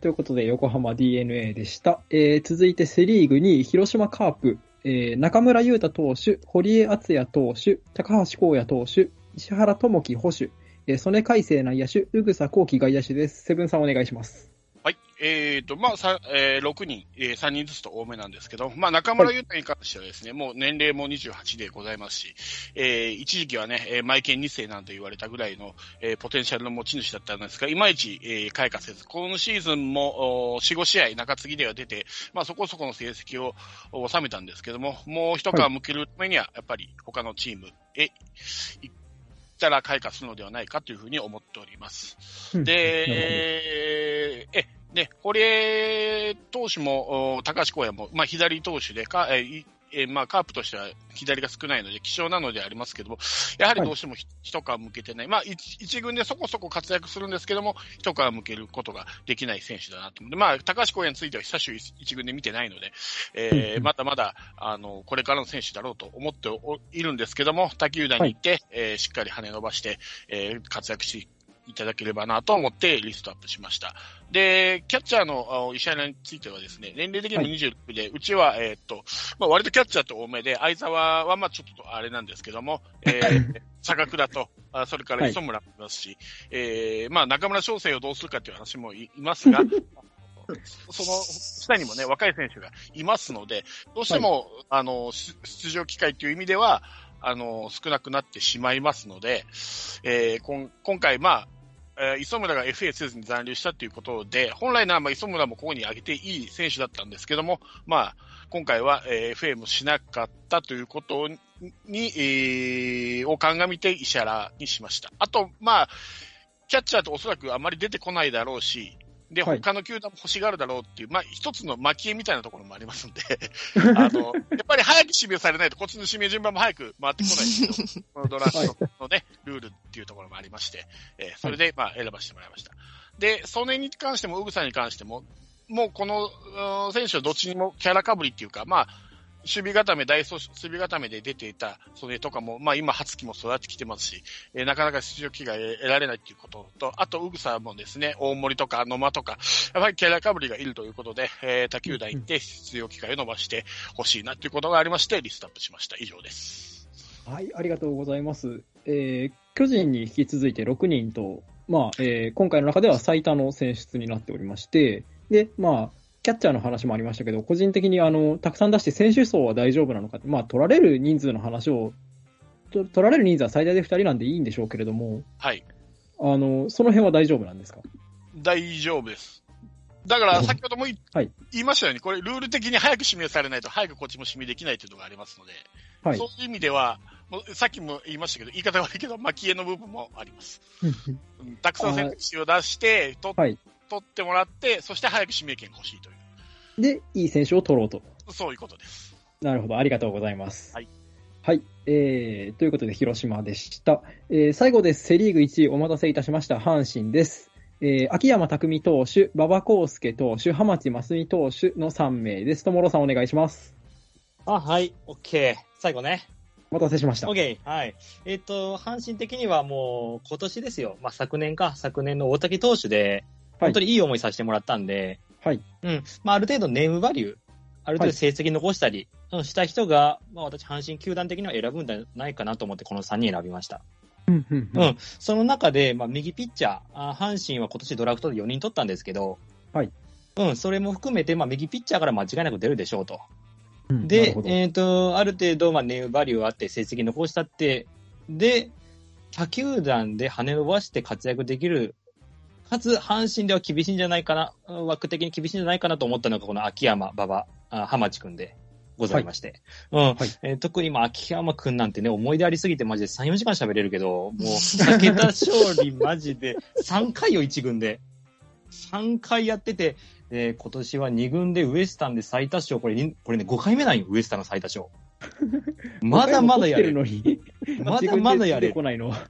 ということで、横浜 DNA でした。えー続いてセリーグに広島カープ、えー中村優太投手、堀江敦也投手、高橋光也投手、石原智樹捕手、えー曽根海星内野手、宇草幸輝外野手です。セブンさんお願いします。はい。えーと、まあ、さ、えー6人、えー3人ずつと多めなんですけど、まあ、中村優太に関してはですね、もう年齢も28でございますし、えー一時期はね、えー、マイケン2世なんて言われたぐらいの、えーポテンシャルの持ち主だったんですが、いまいち、えー開花せず、今シーズンもお4、5試合中継ぎでは出て、まあ、そこそこの成績をお収めたんですけども、もう一皮向けるためには、やっぱり他のチームへ行ったら開花するのではないかというふうに思っております。で、え、ね、堀江投手も、お高橋光也も、まあ、左投手でか、えいえまあ、カープとしては左が少ないので、希少なのでありますけども、やはりどうしてもひ一皮向けてない。まあ、一一軍でそこそこ活躍するんですけども、一皮向けることができない選手だなと思って、まあ、高橋光也については久しぶりに一軍で見てないので、えーまだまだ、あの、これからの選手だろうと思っておいるんですけども、他球団に行って、えーしっかり跳ね伸ばして、えー活躍していただければなと思ってリストアップしました。で、キャッチャーのあ石原についてはですね、年齢的にも26で、うちは、えーっと、まあ、割とキャッチャーと多めで、相沢はまあちょっとあれなんですけども、えー、坂倉と、あそれから磯村もいますし、えー、まあ中村翔成をどうするかという話もいいますが、その下にもね、若い選手がいますので、どうしても、あの、出出場機会という意味では、あの、少なくなってしまいますので、えー、こん今回、まあ、えー磯村が FA せずに残留したということで、本来ならまあ磯村もここに挙げていい選手だったんですけども、まあ、今回は、えー FA もしなかったということに、えーを鑑みて石原にしました。あと、まあ、キャッチャーとおそらくあまり出てこないだろうし、で、はい他の球団も欲しがるだろうっていう、まあ、一つの蒔絵みたいなところもありますんで、あの、やっぱり早く指名されないと、こっちの指名順番も早く回ってこないんですよ。このドラフトのね、ルールっていうところもありまして、えーそれで、まあ、選ばせてもらいました。で、それに関しても、ウグさんに関しても、もうこのうん選手はどっちにもキャラかぶりっていうか、まあ、守備固め、大走守備固めで出ていた、それとかも、まあ今、初期も育ってきてますし、えーなかなか出場機会が得られないっていうことと、あと、ウグサもですね、大森とか野間とか、やっぱりキャラかぶりがいるということで、えー他球団行って出場機会を伸ばしてほしいなということがありまして、リストアップしました。以上です。はい、ありがとうございます。えー巨人に引き続いて6人と、まあ、えー今回の中では最多の選出になっておりまして、で、まあ、キャッチャーの話もありましたけど、個人的にあの、たくさん出して選手層は大丈夫なのかまあ、取られる人数の話を、と取られる人数は最大で2人なんでいいんでしょうけれども、はい。あの、その辺は大丈夫なんですか？大丈夫です。だから、先ほどもいはい言いましたように、これ、ルール的に早く指名されないと、早くこっちも指名できないというのがありますので、はいそう。いう意味では、もうさっきも言いましたけど、言い方悪いけど、蒔絵の部分もあります。うんたくさん選択肢を出して、とはい。取ってもらって、そして早く指名権が欲しいという、で、いい選手を取ろうと。そういうことです。なるほど、ありがとうございます。はい。はい。えー、ということで、広島でした。えー、最後です。セリーグ1位、お待たせいたしました。阪神です。えー、秋山匠投手、馬場康介投手、浜地真澄投手の3名です。ともろさんお願いします。あ、はい、オッケー。最後ね。お待たせしました。オッケー。はい。えっ、と、阪神的にはもう、今年ですよ。まあ、昨年か、昨年の大竹投手で、はい本当にいい思いさせてもらったんで、はい。うん。まあ、ある程度ネームバリュー、ある程度成績残したり、うんした人が、まあ、私、阪神球団的には選ぶんじゃないかなと思って、この3人選びました。うん、うん、う。ん。その中で、まあ、右ピッチャー、あ阪神は今年ドラフトで4人取ったんですけど、はい。うん、それも含めて、まあ、右ピッチャーから間違いなく出るでしょうと。うんでえっ、と、ある程度、まあ、ネームバリューあって、成績残したって、で、他球団で跳ね伸ばして活躍できる、かつ、阪神では厳しいんじゃないかな、うん枠的に厳しいんじゃないかなと思ったのが、この秋山、馬場、あ浜地くんでございまして。うん。はいえー特に、まあ、秋山くんなんてね、思い出ありすぎて、マジで3、4時間喋れるけど、もう、武田勝利、マジで、3回よ、1軍で。3回やってて、で、今年は2軍でウエスタンで最多勝、これ、これね、5回目なんよ、ウエスタンの最多勝。まだまだやれる。るのに、まだまだやれる。出てこないのは。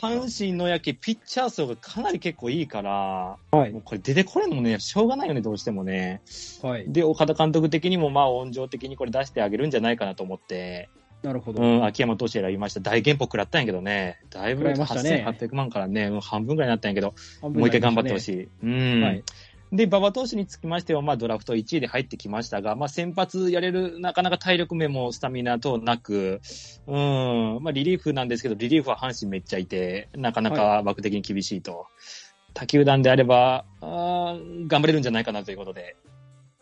阪神の野球、ピッチャー層がかなり結構いいから、はいもう。これ出てこれもね、しょうがないよね、どうしてもね。はい。で、岡田監督的にも、まあ、温情的にこれ出してあげるんじゃないかなと思って、なるほど。うん、秋山投手選びました。大原稿食らったんやけどね、だいぶ食らいましたね8800万からね、うん半分ぐらいになったんやけど、半分もう一回頑張ってほい。しい。うん。はいで、馬場投手につきましては、まあ、ドラフト1位で入ってきましたが、まあ、先発やれる、なかなか体力面もスタミナ等なく、うん、まあ、リリーフなんですけど、リリーフは阪神めっちゃいて、なかなか枠的に厳しいと。他球団であれば、あー頑張れるんじゃないかなということで、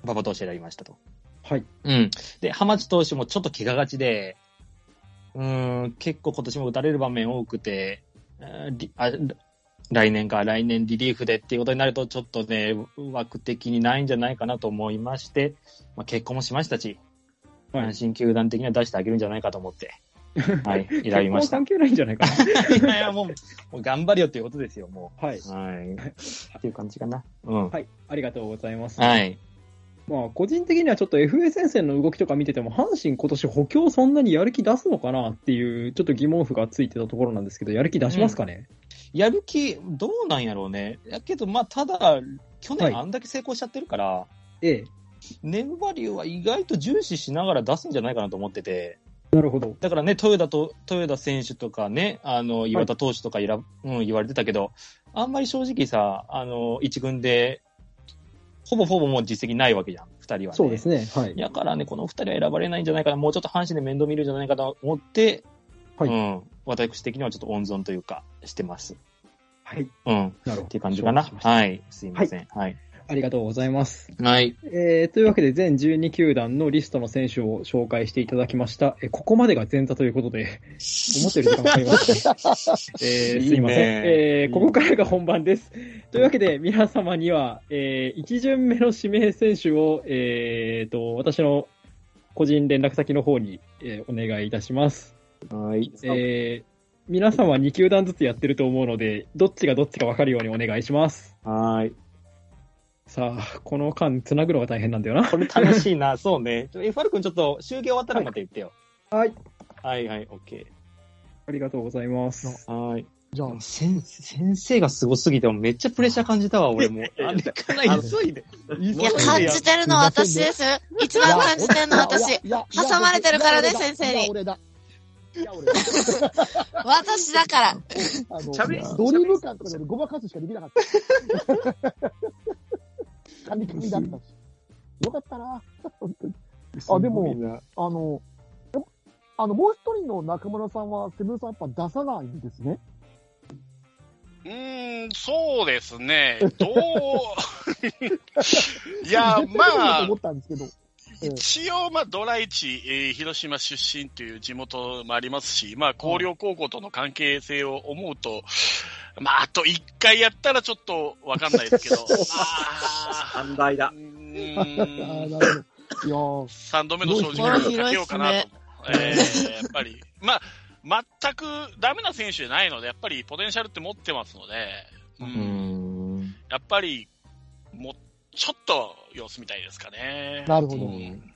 馬場投手選びましたと。はい。うん。で、浜地投手もちょっと怪我がちで、うん、結構今年も打たれる場面多くて、あ来年か来年リリーフでっていうことになると、ちょっとね、枠的にないんじゃないかなと思いまして、まあ、結婚もしましたし、はい阪神球団的には出してあげるんじゃないかと思って、はい、選びました。関係ないんじゃないかな。いやいや、もう、もう頑張るよっていうことですよ、もはい。う。はい。っていう感じかな。うん。はい。ありがとうございます。はい。まあ、個人的にはちょっと FA 戦線の動きとか見てても、阪神今年補強そんなにやる気出すのかなっていう、ちょっと疑問符がついてたところなんですけど、やる気出しますかね、やる気、どうなんやろうね。やけど、まあ、ただ、去はい年あんだけ成功しちゃってるから、ええ。ネームバリューは意外と重視しながら出すんじゃないかなと思ってて、なるほど。だからね、豊田と、豊田選手とかね、あの、岩田投手とかいら、うん、言われてたけど、あんまり正直さ、あの、一軍で、ほぼほぼもう実績ないわけじゃん、二人はね。そうですね。はい。だからね、この二人は選ばれないんじゃないかな、もうちょっと阪神で面倒見るんじゃないかと思って、はいうん、私的にはちょっと温存というか、してます。はい。うん、っなるほど。ていう感じかな。しましたはい、すいません。はい。ありがとうございます。はい。えー、というわけで、全12球団のリストの選手を紹介していただきました。えーここまでが前座ということで、思ったより時間かかりました。えー、すいません。えー、ここからが本番です。というわけで、皆様には、えー、1巡目の指名選手を、えーと、私の個人連絡先の方に、えーお願いいたします。はい。えー、皆様2球団ずつやってると思うので、どっちがどっちか分かるようにお願いします。はい。さあ、この間、つなぐのが大変なんだよな。これ楽しいな、そうね。FR 君ちょっと、集計終わったらまた言ってよ。はい。はい、はい、オッケありがとうございます。ー。はい。じゃあ、先先生がすごすぎて、めっちゃプレッシャー感じたわ、俺も。あれかな、急いで。いや、感じてるのは私です。一番感じてるのは私。挟まれてるからね先生にいや俺だ。いや、俺だ。私だから。ドリブ感とかで俺ごまかすしかできなかった。カミカミだったし。よかったな。本当にあでもあの、あの、もう一人の中村さんは、セブンさんやっぱ出さないんですね？うーん、そうですね。どう、いや、まあ と思、ったんですけど。ええ一応、まあ、ドライチ、えー広島出身という地元もありますし、まあ、広陵高校との関係性を思うと、まあ、あと一回やったらちょっとわかんないですけど、ま あ、寛大だう。あーーんなるほど。いやー三度目の正直にかけようかなと。えー、やっぱり、まあ、全くダメな選手じゃないので、やっぱりポテンシャルって持ってますので、う、うんん。やっぱり、もう、ちょっと様子見たいですかね。なるほど。うん